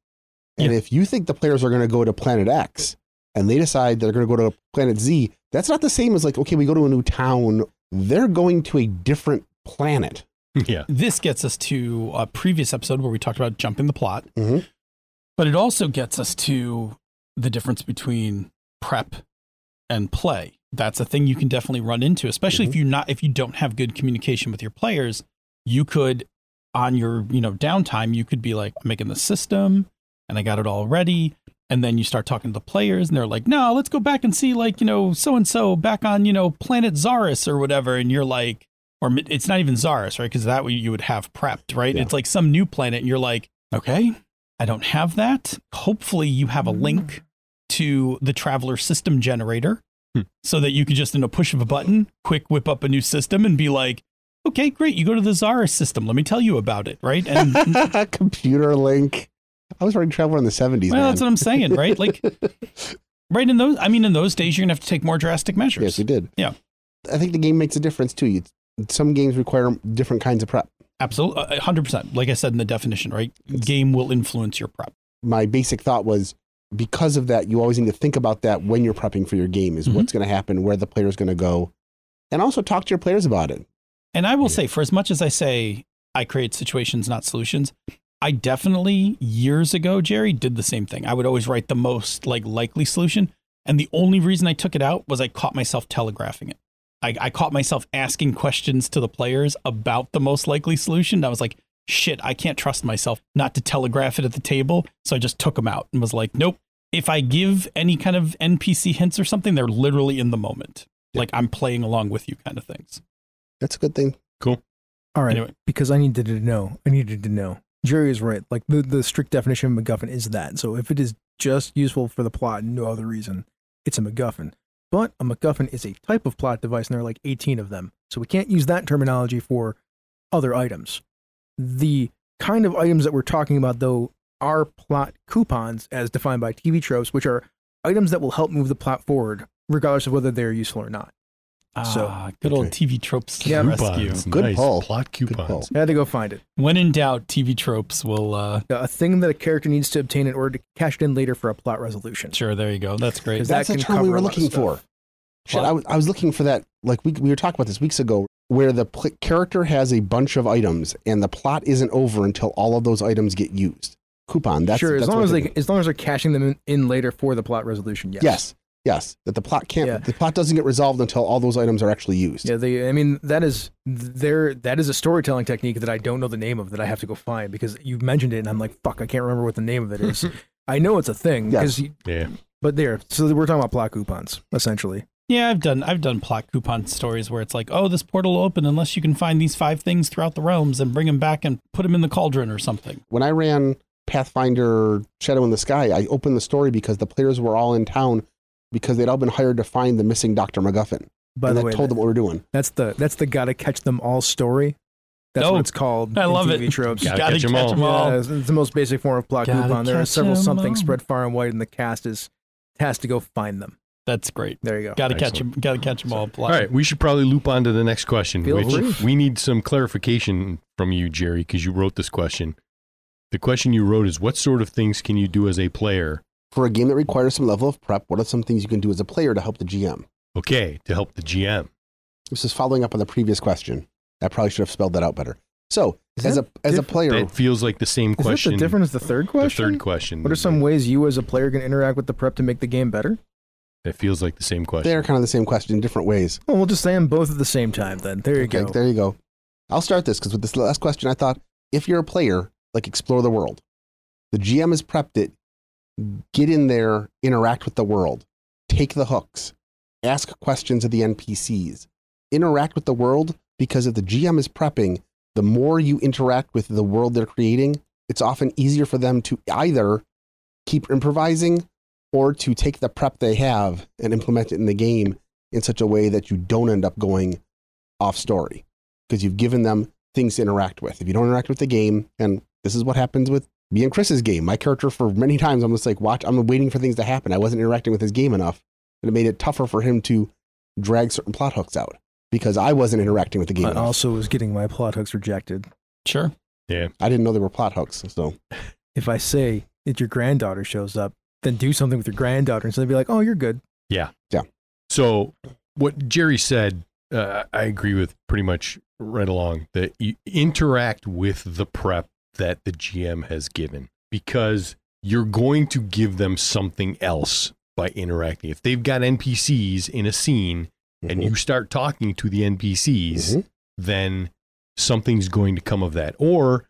And Yeah. if you think the players are going to go to planet X and they decide they're going to go to planet Z, that's not the same as like okay, we go to a new town. They're going to a different planet. yeah. This gets us to a previous episode where we talked about jumping the plot, Mhm. but it also gets us to the difference between prep and play. That's a thing you can definitely run into, especially if mm-hmm. you not if you don't have good communication with your players. You could on your you know downtime you could be like I'm making the system and I got it all ready. And then you start talking to the players, and they're like, "No, let's go back and see, like, you know, so and so back on, you know, planet Zaris or whatever." And you're like, or it's not even Zaris, right? Because that way you would have prepped, right? Yeah. It's like some new planet, and you're like, okay, I don't have that. Hopefully, you have a mm-hmm. link to the traveler system generator Hmm. so that you can just, in a push of a button, quick whip up a new system and be like, okay, great, you go to the Zara system. Let me tell you about it, right? And Computer link. I was running Traveller in the 70s. well, man. that's what I'm saying, right? Like, right in those, I mean, in those days, you're gonna have to take more drastic measures. Yes, we did. Yeah. I think the game makes a difference too. You, some games require different kinds of prep. Absolutely, hundred percent. Like I said in the definition, right? Game will influence your prep. My basic thought was because of that, you always need to think about that when you're prepping for your game is Mhm. what's going to happen, where the player's going to go, and also talk to your players about it. And I will Yeah. say, for as much as I say I create situations, not solutions, I definitely years ago, Jerry, did the same thing. I would always write the most like likely solution. And the only reason I took it out was I caught myself telegraphing it. I, I caught myself asking questions to the players about the most likely solution. I was like, shit, I can't trust myself not to telegraph it at the table. So I just took them out and was like, nope. If I give any kind of NPC hints or something, they're literally in the moment. Like I'm playing along with you kind of things. That's a good thing. Cool. All right, Anyway. because I needed to know. I needed to know. Jerry is right. Like the, the strict definition of MacGuffin is that. So if it is just useful for the plot and no other reason, it's a MacGuffin. But a MacGuffin is a type of plot device, and there are like 18 of them. So we can't use that terminology for other items. The kind of items that we're talking about, though, are plot coupons as defined by TV tropes, which are items that will help move the plot forward, regardless of whether they're useful or not. So- ah, good old. TV tropes Yeah. rescue. Coupons. Good nice. pull. Plot Good coupons. I had to go find it. When in doubt, TV tropes will. uh A thing that a character needs to obtain in order to cash it in later for a plot resolution. Sure, there you go. That's great. 'Cause that That's the term we cover were a lot of looking for. Shit, I was, was looking for that. Like we, we were talking about this weeks ago, where the pl- character has a bunch of items and the plot isn't over until all of those items get used. Coupon. That's sure, as long as they thinking. as long as they're cashing them in, in later for the plot resolution. Yes. Yes. Yes. That the plot can't. Yeah. The plot doesn't get resolved until all those items are actually used. Yeah, they. I mean, that is there. That is a storytelling technique that I don't know the name of that I have to go find because you mentioned it and I'm like, fuck, I can't remember what the name of it is. I know it's a thing. Yes. 'cause you- Yeah. but there. So we're talking about plot coupons essentially. Yeah, I've done I've done plot coupon stories where it's like, oh, this portal will open unless you can find these five things throughout the realms and bring them back and put them in the cauldron or something. When I ran Pathfinder Shadow in the Sky, I opened the story because the players were all in town because they'd all been hired to find the missing Dr. MacGuffin. By and the I way, told them what we're doing. that's the that's the gotta catch them all story. That's what it's called. I love TV it. Tropes. Gotta Gotta catch 'em all. all. Yeah, it's, it's the most basic form of plot Gotta coupon. There are several several 'em something all. spread far and wide, and the cast is tasked to go find them. That's great. There you go. Got to catch them. Got to catch them all. All right, we should probably loop on to the next question, Feel which free. we need some clarification from you, Jerry, because you wrote this question. The question you wrote is, "What sort of things can you do as a player?" For a game that requires some level of prep, what are some things you can do as a player to help the GM? Okay, to help the GM. This is following up on the previous question. I probably should have spelled that out better. So, Is as a that as a player, That feels like the same Is question. that the different as the third question. The third question. What are some ways you as a player can interact with the prep to make the game better? That feels like the same question. they're kind of the same question in different ways. Well, we'll just say them both at the same time then. There you Okay, go. There you go. I'll start this because with this last question, I thought if you're a player, like explore the world. The GM has prepped it. Get in there, interact with the world, take the hooks, ask questions of the NPCs, interact with the world because if the GM is prepping, the more you interact with the world they're creating, it's often easier for them to either keep improvising or to take the prep they have and implement it in the game in such a way that you don't end up going off story because you've given them things to interact with. If you don't interact with the game, and this is what happens with me and Chris's game, my character for many times I'm just like, watch, I'm waiting for things to happen. I wasn't interacting with his game enough, and it made it tougher for him to drag certain plot hooks out because I wasn't interacting with the game. I enough. also was getting my plot hooks rejected. Sure. Yeah. I didn't know there were plot hooks, so If I say that your granddaughter shows up, then do something with your granddaughter, and so they'd be like, "Oh, you're good." Yeah. Yeah. So, what Jerry said, uh, I agree with pretty much right along that you interact with the prep that the GM has given because you're going to give them something else by interacting. If they've got NPCs in a scene and you start talking to the NPCs, Mhm. then something's going to come of that. Or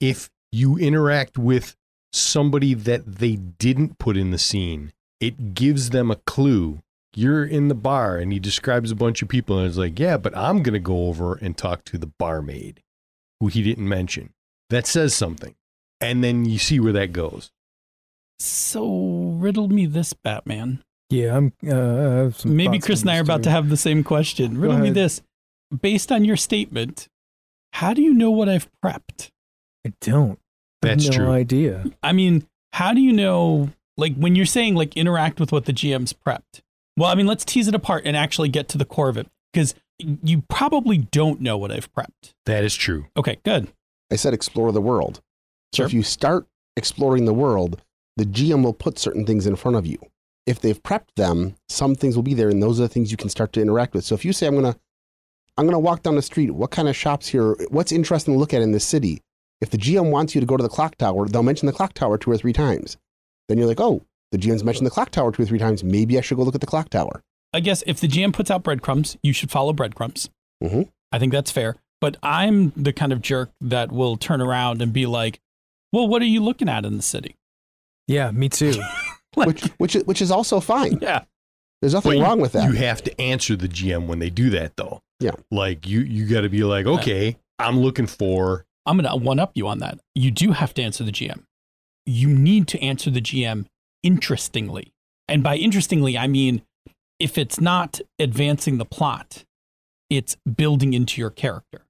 if you interact with somebody that they didn't put in the scene, it gives them a clue. You're in the bar and he describes a bunch of people and it's like, yeah, but I'm going to go over and talk to the barmaid who he didn't mention. That says something. And then you see where that goes. So riddle me this, Batman. Yeah, I'm. Uh, I have some Maybe Chris and I are this, about to have the same question. Riddle me this. Based on your statement, how do you know what I've prepped? I don't. I have That's no true. idea. I mean, how do you know, like, when you're saying, like, interact with what the GM's prepped? Well, I mean, let's tease it apart and actually get to the core of it because you probably don't know what I've prepped. That is true. Okay, good. I said explore the world. So Sure. if you start exploring the world, the GM will put certain things in front of you. If they've prepped them, some things will be there, and those are the things you can start to interact with. So if you say, "I'm gonna, I'm gonna walk down the street. What kind of shops here? What's interesting to look at in this city?" If the GM wants you to go to the clock tower, they'll mention the clock tower two or three times. Then you're like, oh, the GM's mentioned the clock tower two or three times. Maybe I should go look at the clock tower. I guess if the GM puts out breadcrumbs, you should follow breadcrumbs. Mhm. I think that's fair. But I'm the kind of jerk that will turn around and be like, well, what are you looking at in the city? Yeah, me too. Which, which, is- which is also fine. Yeah. There's nothing But wrong with that. You have to answer the GM when they do that, though. Yeah. Like you, you got to be like, okay, I'm looking for. I'm going to one up you on that. You do have to answer the GM. You need to answer the GM interestingly. And by interestingly, I mean if it's not advancing the plot, it's building into your character.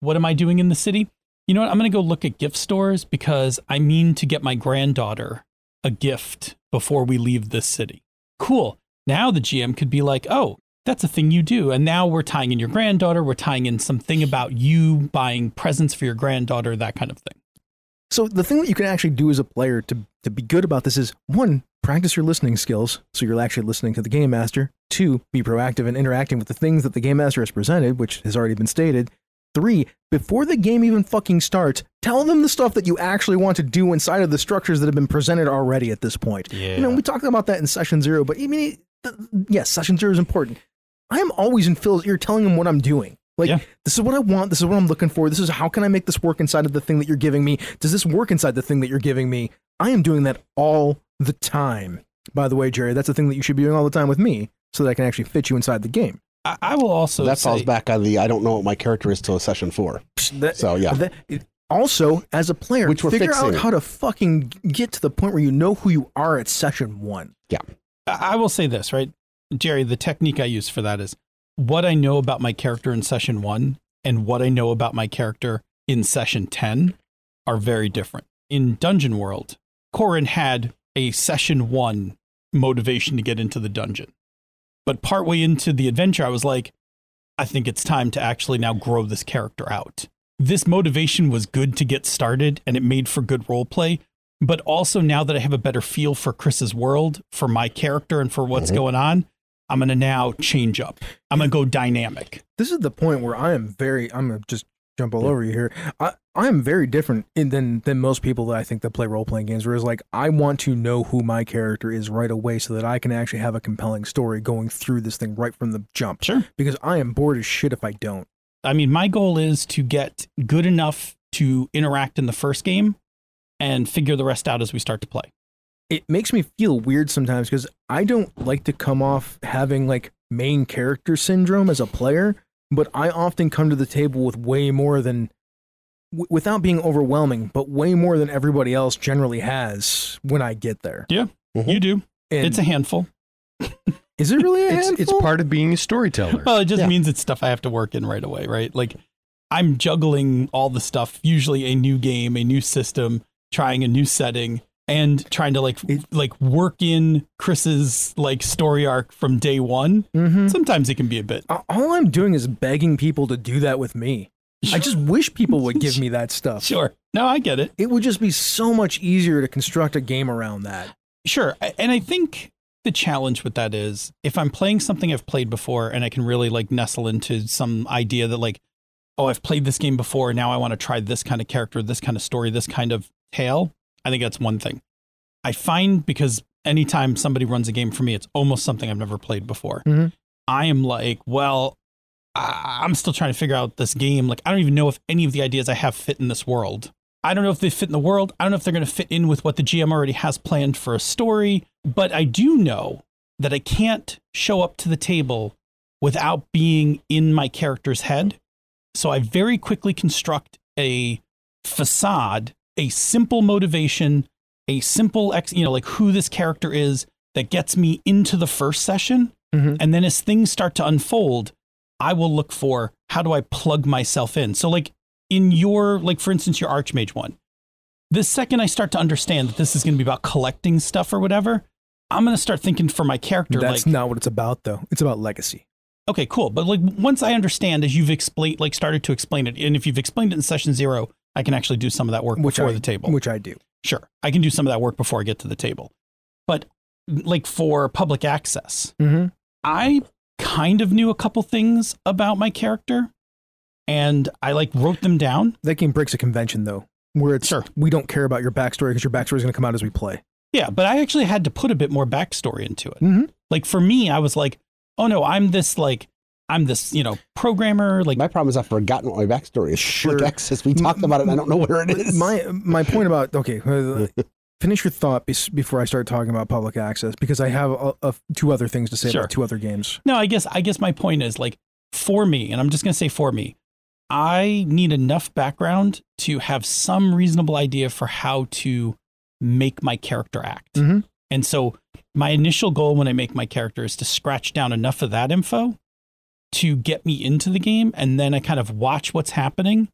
What am I doing in the city? You know what? I'm going to go look at gift stores because I mean to get my granddaughter a gift before we leave this city. Cool. Now the GM could be like, oh, that's a thing you do. And now we're tying in your granddaughter. We're tying in something about you buying presents for your granddaughter, that kind of thing. So the thing that you can actually do as a player to to be good about this is one, practice your listening skills so you're actually listening to the game master. Two, be proactive and interacting with the things that the game master has presented, which has already been stated. Three, before the game even fucking starts, tell them the stuff that you actually want to do inside of the structures that have been presented already at this point. Yeah. You know, we talked about that in session zero, but I mean, yes, session zero is important. I am always in Phil's ear telling him what I'm doing. Like, Yeah. this is what I want. This is what I'm looking for. This is how can I make this work inside of the thing that you're giving me? Does this work inside the thing that you're giving me? I am doing that all the time. By the way, Jerry, that's the thing that you should be doing all the time with me so that I can actually fit you inside the game. I, I will also that say, falls back on the I don't know what my character is till session four. That- So yeah, that- it- also, as a player, Which we're figure out how to fucking get to the point where you know who you are at session one. I I will say this, right? Jerry, the technique I use for that is what I know about my character in session one and what I know about my character in session 10 are very different. In Dungeon World, Corin had a session one motivation to get into the dungeon. But partway into the adventure, I was like, I think it's time to actually now grow this character out. This motivation was good to get started and it made for good role play. But also now that I have a better feel for Chris's world, for my character, and for what's Mhm. going on, I'm going to now change up. I'm going to go dynamic. this is the point where I am very. I'm gonna just jump all over you here. I I am very different in, than than most people that I think that play role playing games. Whereas like I want to know who my character is right away so that I can actually have a compelling story going through this thing right from the jump. Sure. Because I am bored as shit if I don't. I mean, my goal is to get good enough to interact in the first game and figure the rest out as we start to play. It makes me feel weird sometimes because I don't like to come off having like main character syndrome as a player, but I often come to the table with way more than w- without being overwhelming, but way more than everybody else generally has when I get there. Yeah. Mm-hmm. You do. And it's a handful. is it really a It's it's part of being a storyteller. Well, it just Yeah. means it's stuff I have to work in right away, right? Like I'm juggling all the stuff, usually a new game, a new system, trying a new setting and trying to like It- like work in Chris's like story arc from day 1. Mhm. Sometimes it can be a bit. All I'm doing is begging people to do that with me. I just wish people would give me that stuff. Sure. No, I get it. It would just be so much easier to construct a game around that. Sure. And I think the challenge with that is if I'm playing something I've played before and I can really like nestle into some idea that like, oh, I've played this game before. Now I want to try this kind of character, this kind of story, this kind of tale. I think that's one thing. I find because anytime somebody runs a game for me, it's almost something I've never played before. Mhm. I am like, well, I- I'm still trying to figure out this game. Like, I don't even know if any of the ideas I have fit in this world. I don't know if they fit in the world. I don't know if they're going to fit in with what the GM already has planned for a story. But I do know that I can't show up to the table without being in my character's head. So I very quickly construct a facade, a simple motivation, a simple, ex, you know, like who this character is that gets me into the first session. Mhm. And then as things start to unfold, I will look for how do I plug myself in. So, like in your, like for instance, your Archmage one, the second I start to understand that this is going to be about collecting stuff or whatever, I'm going to start thinking for my character, That's like, not what it's about, though. It's about legacy. okay, cool. But like once I understand, as you've explained, like started to explain it, and if you've explained it in session zero, I can actually do some of that work Which before I, the table. Which I do. sure, I can do some of that work before I get to the table. But like for public access, Mm-hmm. I kind of knew a couple things about my character and I like wrote them down. That game breaks a convention, though. where it's Sure. we don't care about your backstory because your backstory is going to come out as we play. Yeah, but I actually had to put a bit more backstory into it. Mhm. Like for me, I was like, oh no, I'm this like I'm this, you know, programmer. Like My problem is I've forgotten what my backstory is. Sure. Like access, we talked about it and I don't know where it is. My my point about okay, uh, finish your thought before I start talking about public access because I have a, a, two other things to say Sure. about two other games. No, I guess I guess my point is like for me, and I'm just gonna say for me, I need enough background to have some reasonable idea for how to make my character act. Mhm. And so my initial goal when I make my character is to scratch down enough of that info to get me into the game and then I kind of watch what's happening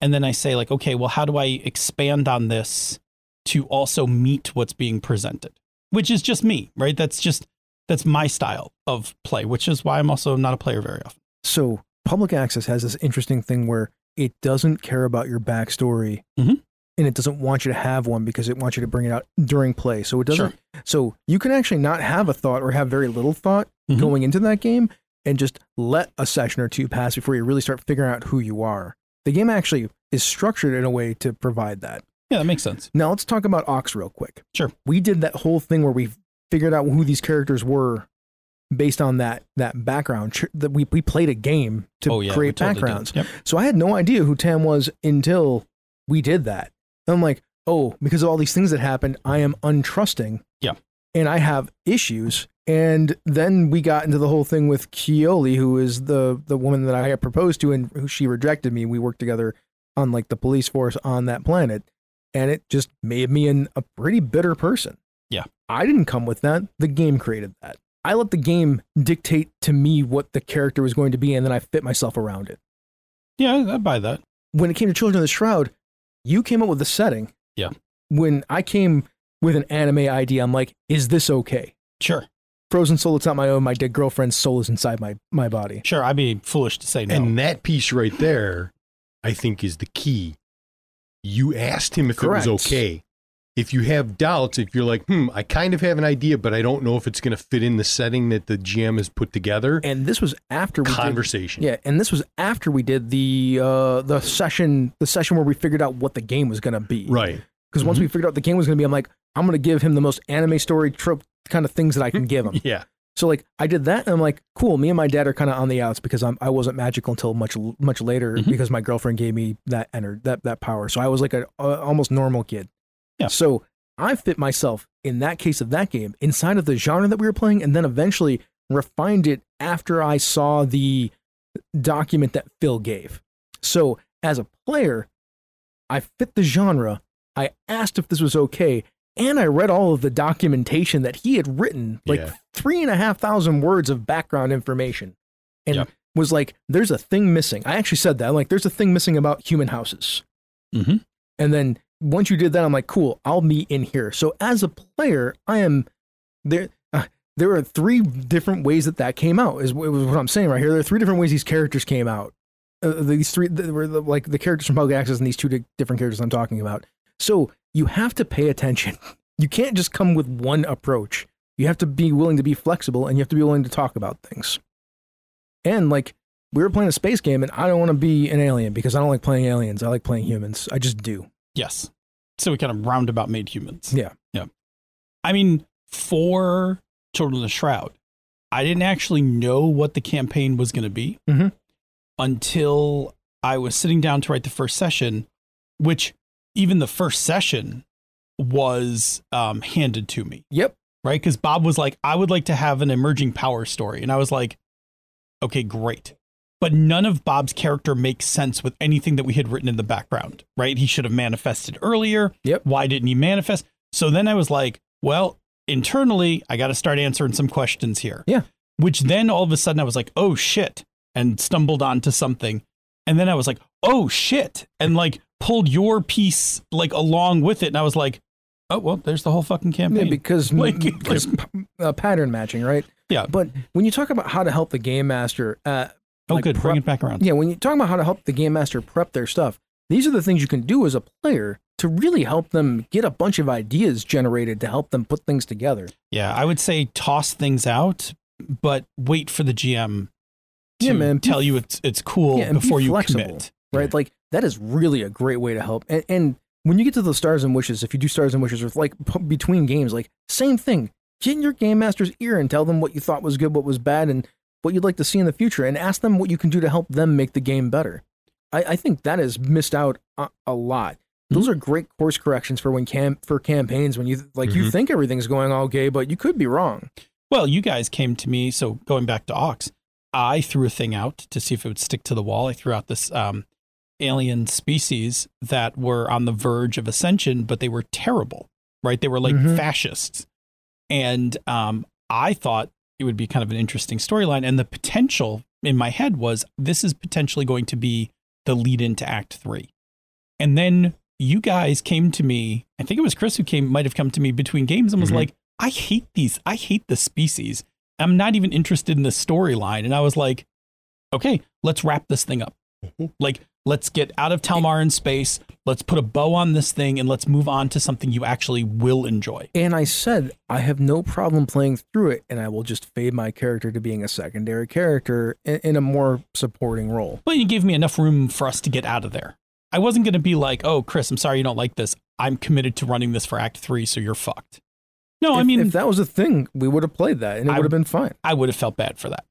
and then I say like, okay, well how do I expand on this to also meet what's being presented? Which is just me, right? That's just that's my style of play, which is why I'm also not a player very often. So public access has this interesting thing where it doesn't care about your backstory. Mhm. And it doesn't want you to have one because it wants you to bring it out during play. So it doesn't. So you can actually not have a thought or have very little thought Mhm. going into that game and just let a session or two pass before you really start figuring out who you are. The game actually is structured in a way to provide that. Yeah, that makes sense. Now let's talk about Ox real quick. Sure. We did that whole thing where we figured out who these characters were based on that that background. That we we played a game to oh yeah, create totally backgrounds. Yep. So I had no idea who Tam was until we did that. And I'm like, oh, because of all these things that happened, I am untrusting. Yeah. And I have issues. And then we got into the whole thing with Keoli, who is the the woman that I had proposed to, and who she rejected me. We worked together on like the police force on that planet, and it just made me an, a pretty bitter person. Yeah. I didn't come with that. The game created that. I let the game dictate to me what the character was going to be, and then I fit myself around it Yeah, I I buy that. when it came to Children of the Shroud, you came up with the setting. Yeah. When I came with an anime idea, I'm like, is this okay? Sure. Frozen soul, it's not my own. My dead girlfriend's soul is inside my, my body. Sure. I'd be foolish to say no. And that piece right there, I think, is the key. You asked him if Correct. it was okay. If you have doubts, if you're like, hmm, I kind of have an idea, but I don't know if it's going to fit in the setting that the GM has put together, And this was after we did, conversation. yeah, and this was after we did the uh the session the session where we figured out what the game was gonna be. Right. Because once we figured out the game was gonna be, I'm like, I'm gonna give him the most anime story trope kind of things that I can give him. Yeah. So like I did that, and I'm like, cool. Me and my dad are kind of on the outs because I'm I wasn't magical until much much later Mhm. because my girlfriend gave me that ener- that that power. So I was like a, a almost normal kid. Yeah. So I fit myself in that case of that game inside of the genre that we were playing, and then eventually refined it after I saw the document that Phil gave. So as a player, I fit the genre. I asked if this was okay, and I read all of the documentation that he had written, like Yeah. three and a half thousand words of background information, and Yep. was like, "There's a thing missing." I actually said that. I'm like, "There's a thing missing about human houses." hmm And then once you did that, I'm like, "Cool, I'll be in here." So as a player, I am there. Uh, there are three different ways that that came out. Is, was what I'm saying right here. There are three different ways these characters came out. Uh, these three th- were the, like the characters from Public Access and these two di- different characters I'm talking about. So you have to pay attention. You can't just come with one approach. You have to be willing to be flexible and you have to be willing to talk about things. And like we were playing a space game and I don't want to be an alien because I don't like playing aliens. I like playing humans. I just do. Yes. So we kind of roundabout made humans. Yeah. Yeah. I mean, for Children of the Shroud, I didn't actually know what the campaign was going to be Mhm. until I was sitting down to write the first session, which even the first session was um, handed to me, Yep. right? Because Bob was like, I would like to have an emerging power story. And I was like, okay, great. But none of Bob's character makes sense with anything that we had written in the background, right? He should have manifested earlier. Yep. Why didn't he manifest? So then I was like, well, internally, I got to start answering some questions here. Yeah. Which then all of a sudden I was like, oh shit, and stumbled onto something. And then I was like, oh shit, and like pulled your piece like along with it. And I was like, oh, well, there's the whole fucking campaign. Yeah, because, Like- uh, pattern matching, right? Yeah. But when you talk about how to help the game master, uh, oh, like good. prep- Bring it back around. Yeah, when you talk about how to help the game master prep their stuff, these are the things you can do as a player to really help them get a bunch of ideas generated to help them put things together. Yeah, I would say toss things out, but wait for the GM to Yeah, man, tell you it's it's cool yeah, and be before you commit. Right? Like that is really a great way to help. And, and when you get to the stars and wishes, if you do stars and wishes, or like p- between games, like same thing. Get in your game master's ear and tell them what you thought was good, what was bad, and what you'd like to see in the future, and ask them what you can do to help them make the game better. I, I think that is missed out a, a lot. Those are great course corrections for when cam for campaigns when you like you Mhm. think everything's going okay, but you could be wrong. Well, you guys came to me. So going back to Ox, I threw a thing out to see if it would stick to the wall. I threw out this um, alien species that were on the verge of ascension, but they were terrible, right? They were like Mhm. fascists. And um, I thought it would be kind of an interesting storyline. And the potential in my head was this is potentially going to be the lead into Act Three. And then you guys came to me. I think it was Chris who came, might have come to me between games and was Mhm. like, I hate these. I hate the species. I'm not even interested in the storyline. And I was like, okay, let's wrap this thing up. Mhm. Like, let's get out of Talmar in space. Let's put a bow on this thing and let's move on to something you actually will enjoy. And I said I have no problem playing through it, and I will just fade my character to being a secondary character in, in a more supporting role. But you gave me enough room for us to get out of there. I wasn't going to be like, oh, Chris, I'm sorry you don't like this. I'm committed to running this for Act Three, so you're fucked. No, I mean, if that was a thing, we would have played that, and it would have been fine. I would have felt bad for that.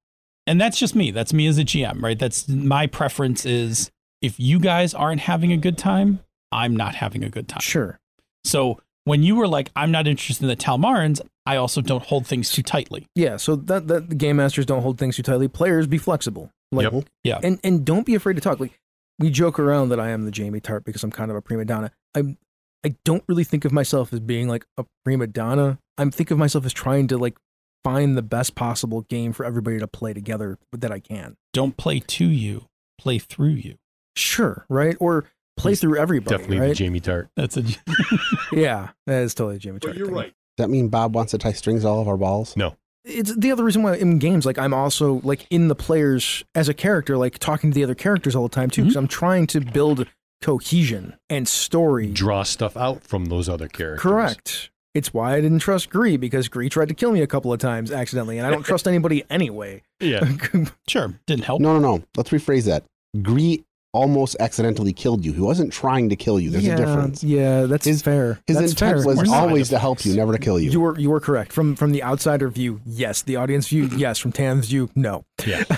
And that's just me. That's me as a GM, right? That's my preference is if you guys aren't having a good time, I'm not having a good time. Sure. So when you were like, I'm not interested in the Talmarans, I also don't hold things too tightly. Yeah. So that that the game masters don't hold things too tightly. Players be flexible. Like, Yep. Yeah. and and don't be afraid to talk. Like we joke around that I am the Jamie Tartt because I'm kind of a prima donna. I'm I don't really think of myself as being like a prima donna. I'm think of myself as trying to like find the best possible game for everybody to play together that I can. Don't play to you, play through you. Sure, right? Or play He's through everybody, Definitely the right? Jamie Tartt. That's a yeah, that is totally a Jamie Tartt. Well, you're thing. Right. Does that mean Bob wants to tie strings to all of our balls? No. It's the other reason why in games like i'm also like in the players as a character like talking to the other characters all the time too because mm-hmm. i'm trying to build cohesion and story Draw stuff out from those other characters. correct it's why i didn't trust Gree because Gree tried to kill me a couple of times accidentally and i don't trust anybody anyway Yeah. sure didn't help. No, no, no. Let's rephrase that. Gree almost accidentally killed you. He wasn't trying to kill you. There's yeah, a difference. yeah that's His- fair His that's intent fair. was We're always to help you, never to kill you. you were you were correct from from the outsider view yes the audience view yes from Tan's view no Yeah.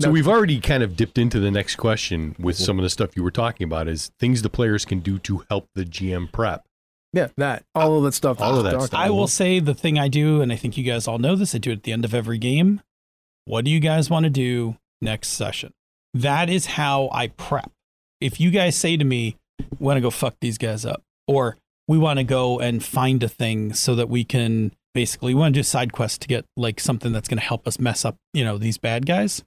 So we've already kind of dipped into the next question with some of the stuff you were talking about is things the players can do to help the GM prep. yeah that all of that stuff All of that stuff. I will say the thing I do, and I think you guys all know this, I do it at the end of every game. What do you guys want to do next session? That is how I prep. If you guys say to me, we want to go fuck these guys up, or we want to go and find a thing so that we can basically we want to do side quest to get like something that's going to help us mess up, you know, these bad guys,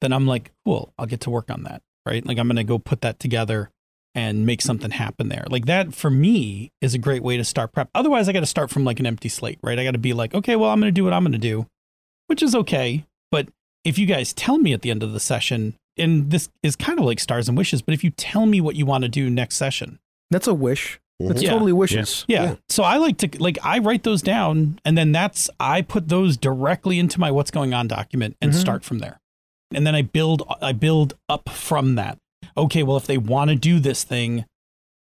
then I'm like, cool, I'll get to work on that, right? Like I'm going to go put that together and make something happen there. Like that for me is a great way to start prep. Otherwise, I got to start from like an empty slate, right? I got to be like, okay, well, I'm going to do what I'm going to do, which is okay. But if you guys tell me at the end of the session, and this is kind of like stars and wishes, but if you tell me what you want to do next session, that's a wish that's Yeah. totally wishes yeah. Yeah. So I like to like I write those down and then that's I put those directly into my what's going on document and Mhm. start from there. And then I build I build up from that. Okay, well if they want to do this thing,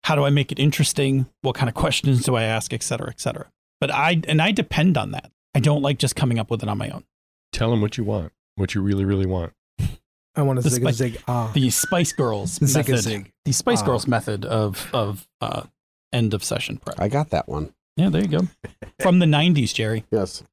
how do I make it interesting? What kind of questions do I ask, et cetera, et cetera. But I and I depend on that. I don't like just coming up with it on my own. Tell them what you want, what you really, really want. I want to The zig a spice- zig ah The Spice Girls Zig-a-zig. The Spice Ah. Girls method of of uh, end of session prep. I got that one. Yeah, there you go. From the '90s, Jerry. Yes.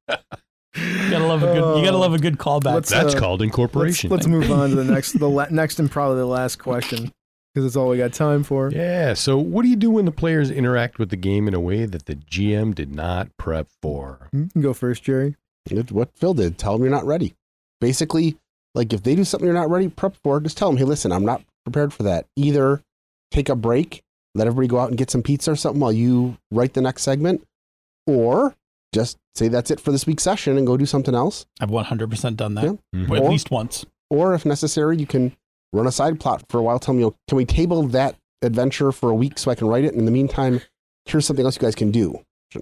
You gotta love a good. You gotta love a good callback. Let's- That's uh, called Let's, incorporation. let's move on to the next, the la- next and probably the last question because it's all we got time for. yeah. So, what do you do when the players interact with the game in a way that the GM did not prep for? You can go first, Jerry. It- What Phil did, tell them you're not ready. Basically, like if they do something you're not ready, prep for, just tell them, hey, listen, I'm not prepared for that. Either take a break, let everybody go out and get some pizza or something while you write the next segment, or just say that's it for this week's session and go do something else. I've 100% done that Yeah. Mhm. at least once. Or if necessary, you can run a side plot for a while. Tell me, you know, can we table that adventure for a week so I can write it? And in the meantime, here's something else you guys can do.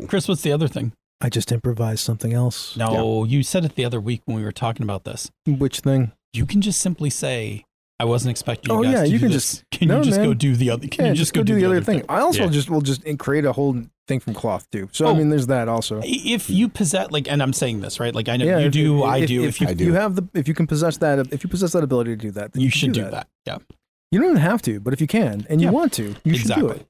Chris, what's the other thing? I just improvised something else. No, you said it the other week when we were talking about this. Which thing? You can just simply say, "I wasn't expecting oh, you Oh guys yeah, to you do can this." just Can No, you just man. go do the other? Can yeah, you just go, do the other thing. thing? I also Yeah. just will just create a whole thing from cloth too. So Oh. I mean, there's that also. If you possess, like, and I'm saying this right, like I know Yeah, you if- do, if, I if- do. If, If, you, I do. you have the, if you can possess that, if you possess that ability to do that, then you can should do that. Yeah, You don't even have to, but if you can and you want to, you should do it.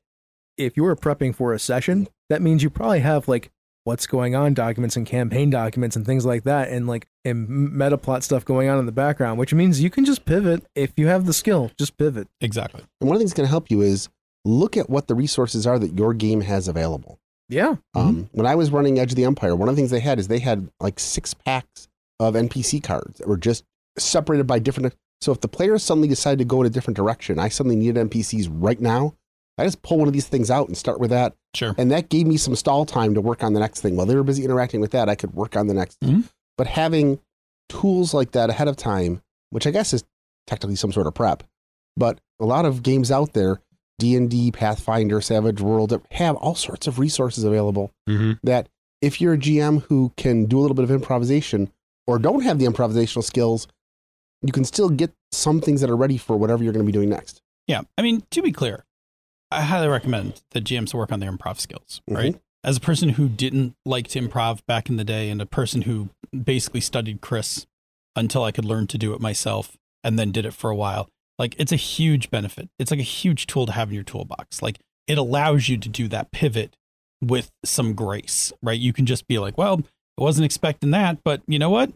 If you're prepping for a session, that means you probably have like what's going on documents and campaign documents and things like that, and like and meta plot stuff going on in the background, which means you can just pivot if you have the skill. Just pivot. exactly. And one of the things that's going to help you is look at what the resources are that your game has available. Yeah. Um, when I was running Edge of the Empire, one of the things they had is they had like six packs of NPC cards that were just separated by different. So if the players suddenly decided to go in a different direction, I suddenly needed NPCs right now. I just pull one of these things out and start with that, Sure. and that gave me some stall time to work on the next thing. While they were busy interacting with that, I could work on the next. Mhm. But having tools like that ahead of time, which I guess is technically some sort of prep, but a lot of games out there, D and D, Pathfinder, Savage World, have all sorts of resources available Mm-hmm. that if you're a GM who can do a little bit of improvisation or don't have the improvisational skills, you can still get some things that are ready for whatever you're going to be doing next. Yeah, I mean, to be clear, I highly recommend that GMs work on their improv skills. Mm-hmm. Right. As a person who didn't like to improv back in the day, and a person who basically studied Chris until I could learn to do it myself, and then did it for a while, like it's a huge benefit. It's like a huge tool to have in your toolbox. Like it allows you to do that pivot with some grace, right? You can just be like, well, I wasn't expecting that, but you know what?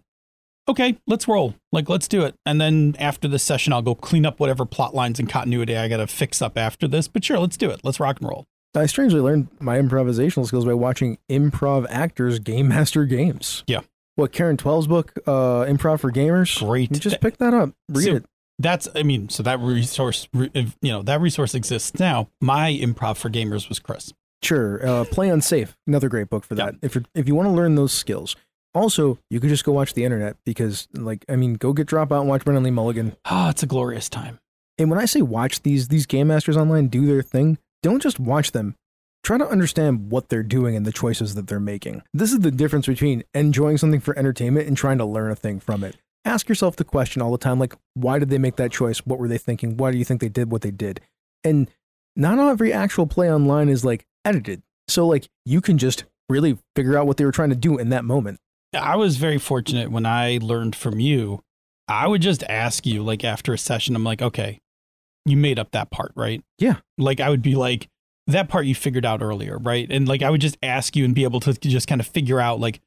Okay, let's roll. Like, let's do it. And then after this session, I'll go clean up whatever plot lines and continuity I got to fix up after this. But sure, let's do it. Let's rock and roll. I strangely learned my improvisational skills by watching improv actors game master games. Yeah. What Karen Twelves' book, uh, Improv for Gamers? Great. You just pick that up, read So- it. That's, I mean, so that resource, you know, that resource exists now. My improv for gamers was Chris. Sure. Uh, Play Unsafe, another great book for Yeah. that. If you if you want to learn those skills. Also, you could just go watch the internet because, like, I mean, go get Dropout and watch Brennan Lee Mulligan. Ah, it's a glorious time. And when I say watch these these game masters online do their thing, don't just watch them. Try to understand what they're doing and the choices that they're making. This is the difference between enjoying something for entertainment and trying to learn a thing from it. Ask yourself the question all the time like why did they make that choice? What were they thinking? Why do you think they did what they did? And not every actual play online is like edited. So like you can just really figure out what they were trying to do in that moment. I was very fortunate when I learned from you. I would just ask you, like, after a session, I'm like, okay, you made up that part, right? Yeah. Like, I would be like, that part you figured out earlier, right? And like, I would just ask you and be able to just kind of figure out, like,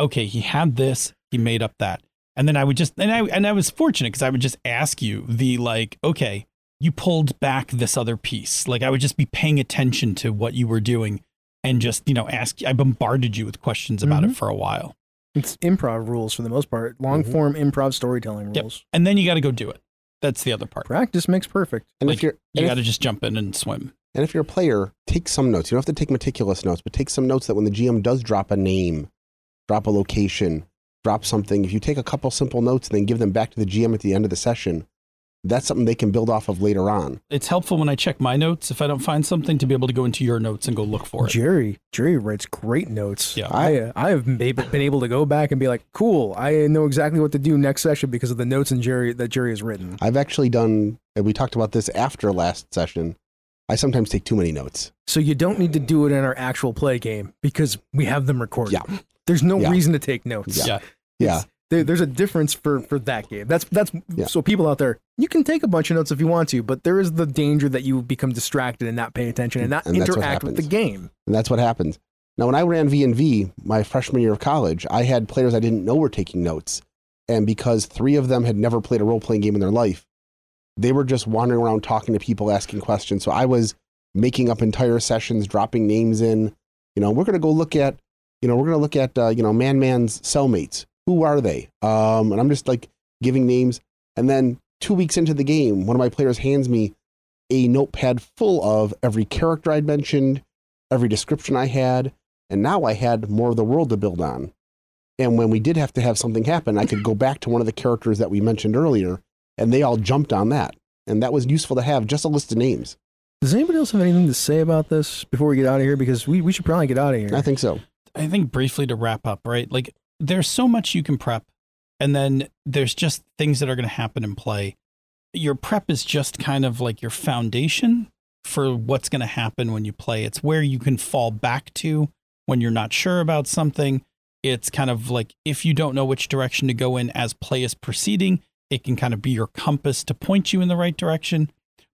okay, he had this, he made up that. And then I would just, and I, and I was fortunate because I would just ask you the, like, okay, you pulled back this other piece. Like, I would just be paying attention to what you were doing and just, you know, ask, I bombarded you with questions about Mhm. it for a while. It's improv rules for the most part, long mm-hmm. form improv storytelling Yep. rules. and then you got to go do it. That's the other part. Practice makes perfect. And Like, if you're You and got to just jump in and swim. and if you're a player, take some notes. You don't have to take meticulous notes, but take some notes that when the GM does drop a name, drop a location, drop something, if you take a couple simple notes and then give them back to the GM at the end of the session, that's something they can build off of later on. It's helpful when I check my notes if I don't find something to be able to go into your notes and go look for it. Jerry, Jerry writes great notes. Yeah. I uh, I have been been able to go back and be like, cool. I know exactly what to do next session because of the notes and Jerry that Jerry has written. I've actually done, and we talked about this after last session. I sometimes take too many notes. So you don't need to do it in our actual play game because we have them recorded. Yeah. There's no Yeah. reason to take notes. Yeah. Yeah. There, there's a difference for for that game. That's that's Yeah. so people out there, you can take a bunch of notes if you want to, but there is the danger that you become distracted and not pay attention and not And interact with the game. And that's what happens. Now, when I ran V and V my freshman year of college, I had players I didn't know were taking notes, and because three of them had never played a role playing game in their life, they were just wandering around talking to people, asking questions. So I was making up entire sessions, dropping names in. You know, we're gonna go look at, you know, we're gonna look at, uh, you know, Man Man's cellmates. Who are they? Um, and I'm just like giving names, and then two weeks into the game, one of my players hands me a notepad full of every character I'd mentioned, every description I had, and now I had more of the world to build on. And when we did have to have something happen, I could go back to one of the characters that we mentioned earlier, and they all jumped on that. And that was useful to have, just a list of names. Does anybody else have anything to say about this before we get out of here? Because we, we should probably get out of here. I think so. I think briefly to wrap up, right? Like there's so much you can prep, and then there's just things that are going to happen in play. your prep is just kind of like your foundation for what's going to happen when you play. It's where you can fall back to when you're not sure about something. It's kind of like if you don't know which direction to go in as play is proceeding, it can kind of be your compass to point you in the right direction.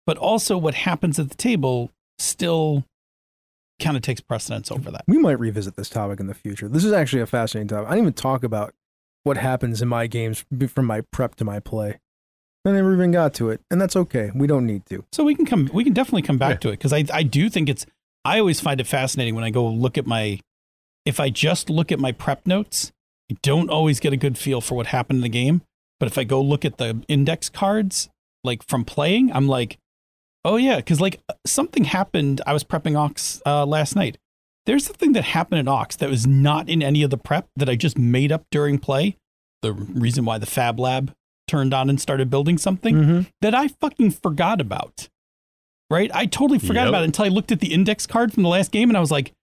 But also, what happens at the table still kind of takes precedence over that. We might revisit this topic in the future. This is actually a fascinating topic. I didn't even talk about what happens in my games from my prep to my play. I never even got to it, and that's okay. We don't need to. So we can come, we can definitely come back Yeah. to it because I, I do think it's. I always find it fascinating when I go look at my. If I just look at my prep notes, I don't always get a good feel for what happened in the game. But if I go look at the index cards, like from playing, I'm like, oh yeah, because like something happened. I was prepping Ox uh, last night. There's something that happened at Ox that was not in any of the prep that I just made up during play. The reason why the Fab Lab turned on and started building something Mm-hmm. that I fucking forgot about. Right? I totally forgot Yep. about it until I looked at the index card from the last game and I was like,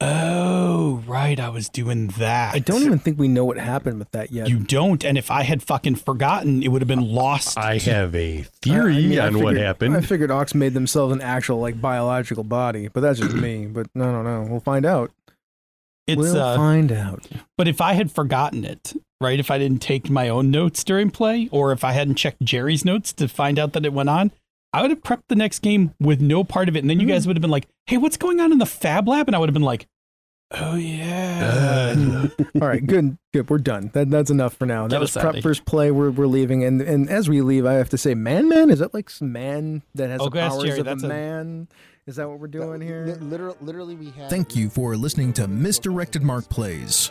oh, right, I was doing that. I don't even think we know what happened with that yet. You don't. And if I had fucking forgotten, it would have been lost. I have a theory I mean, I on what happened. I figured Ox made themselves an actual like biological body, but that's just me. But no, no, no. We'll find out. it's we'll uh, find out. but if I had forgotten it, right? If I didn't take my own notes during play, or if I hadn't checked Jerry's notes to find out that it went on, I would have prepped the next game with no part of it. And then you guys mm-hmm. would have been like, hey, what's going on in the Fab Lab? And I would have been like, oh, yeah. All right, good, good. We're done. That, that's enough for now. Get That was us prep first play. We're, we're leaving, and and as we leave, I have to say, Man Man, is that like some man that has Oh, the go powers Jerry, of that's a a- man? Is that what we're doing here? Literally, literally, we have. Thank you for listening to Misdirected Mark Plays.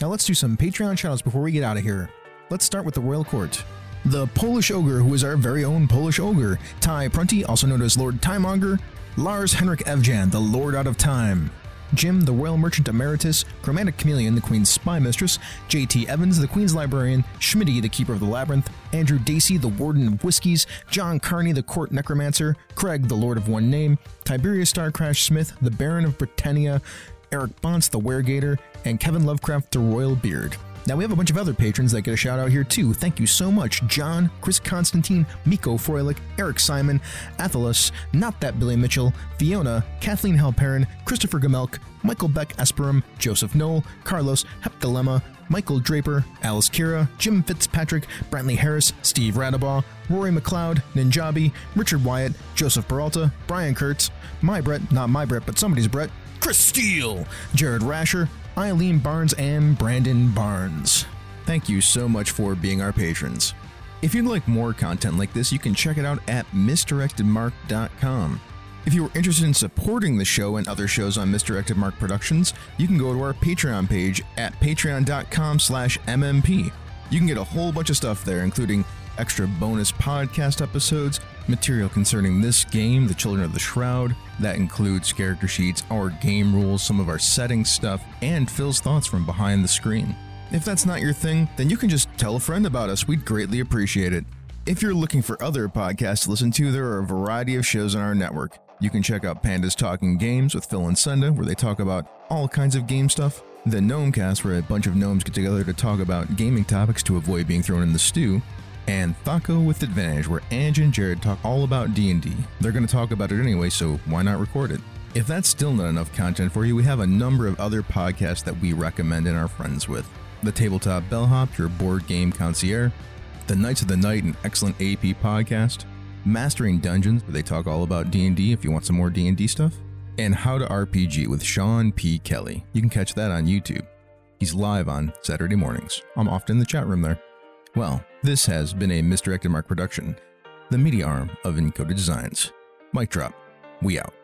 Now let's do some Patreon shoutouts before we get out of here. Let's start with the Royal Court. The Polish Ogre, who is our very own Polish Ogre. Ty Prunty, also known as Lord Timemonger. Lars Henrik Evjan, the Lord Out of Time. Jim, the Royal Merchant Emeritus, Chromatic Chameleon, the Queen's Spy Mistress, JT Evans, the Queen's Librarian, Schmitty, the Keeper of the Labyrinth, Andrew Dacey, the Warden of Whiskies, John Carney, the Court Necromancer, Craig, the Lord of One Name, Tiberius Starcrash Smith, the Baron of Britannia, Eric Bonts, the Weregator, and Kevin Lovecraft, the Royal Beard. Now we have a bunch of other patrons that get a shout out here too. Thank you so much, John, Chris Constantine, Miko Froelich, Eric Simon, Athalas, Not That Billy Mitchell, Fiona, Kathleen Halperin, Christopher Gamelk, Michael Beck Esperum, Joseph Knoll, Carlos Hepdilemma, Michael Draper, Alice Kira, Jim Fitzpatrick, Brantley Harris, Steve Radabaugh, Rory McLeod, Ninjabi, Richard Wyatt, Joseph Peralta, Brian Kurtz, my Brett, not my Brett, but somebody's Brett, Chris Steele, Jared Rasher, Eileen Barnes, and Brandon Barnes. Thank you so much for being our patrons. If you'd like more content like this, you can check it out at misdirectedmark.com. If you are interested in supporting the show and other shows on Misdirected Mark Productions, you can go to our Patreon page at patreon.com slash mmp. You can get a whole bunch of stuff there, including extra bonus podcast episodes, material concerning this game, The Children of the Shroud. That includes character sheets, our game rules, some of our setting stuff, and Phil's thoughts from behind the screen. If that's not your thing, then you can just tell a friend about us. We'd greatly appreciate it. If you're looking for other podcasts to listen to, there are a variety of shows on our network. You can check out Pandas Talking Games with Phil and Senda, where they talk about all kinds of game stuff. The Gnomecast, where a bunch of gnomes get together to talk about gaming topics to avoid being thrown in the stew. And Thaco with Advantage, where Ange and Jared talk all about D&D. They're going to talk about it anyway, so why not record it? If that's still not enough content for you, we have a number of other podcasts that we recommend and are friends with. The Tabletop Bellhop, your board game concierge. The Knights of the Night, an excellent AP podcast. Mastering Dungeons, where they talk all about D&D if you want some more D&D stuff. And How to RPG with Sean P. Kelly. You can catch that on YouTube. He's live on Saturday mornings. I'm often in the chat room there. Well, this has been a Misdirected Mark production, the media arm of Encoded Designs. Mic drop. We out.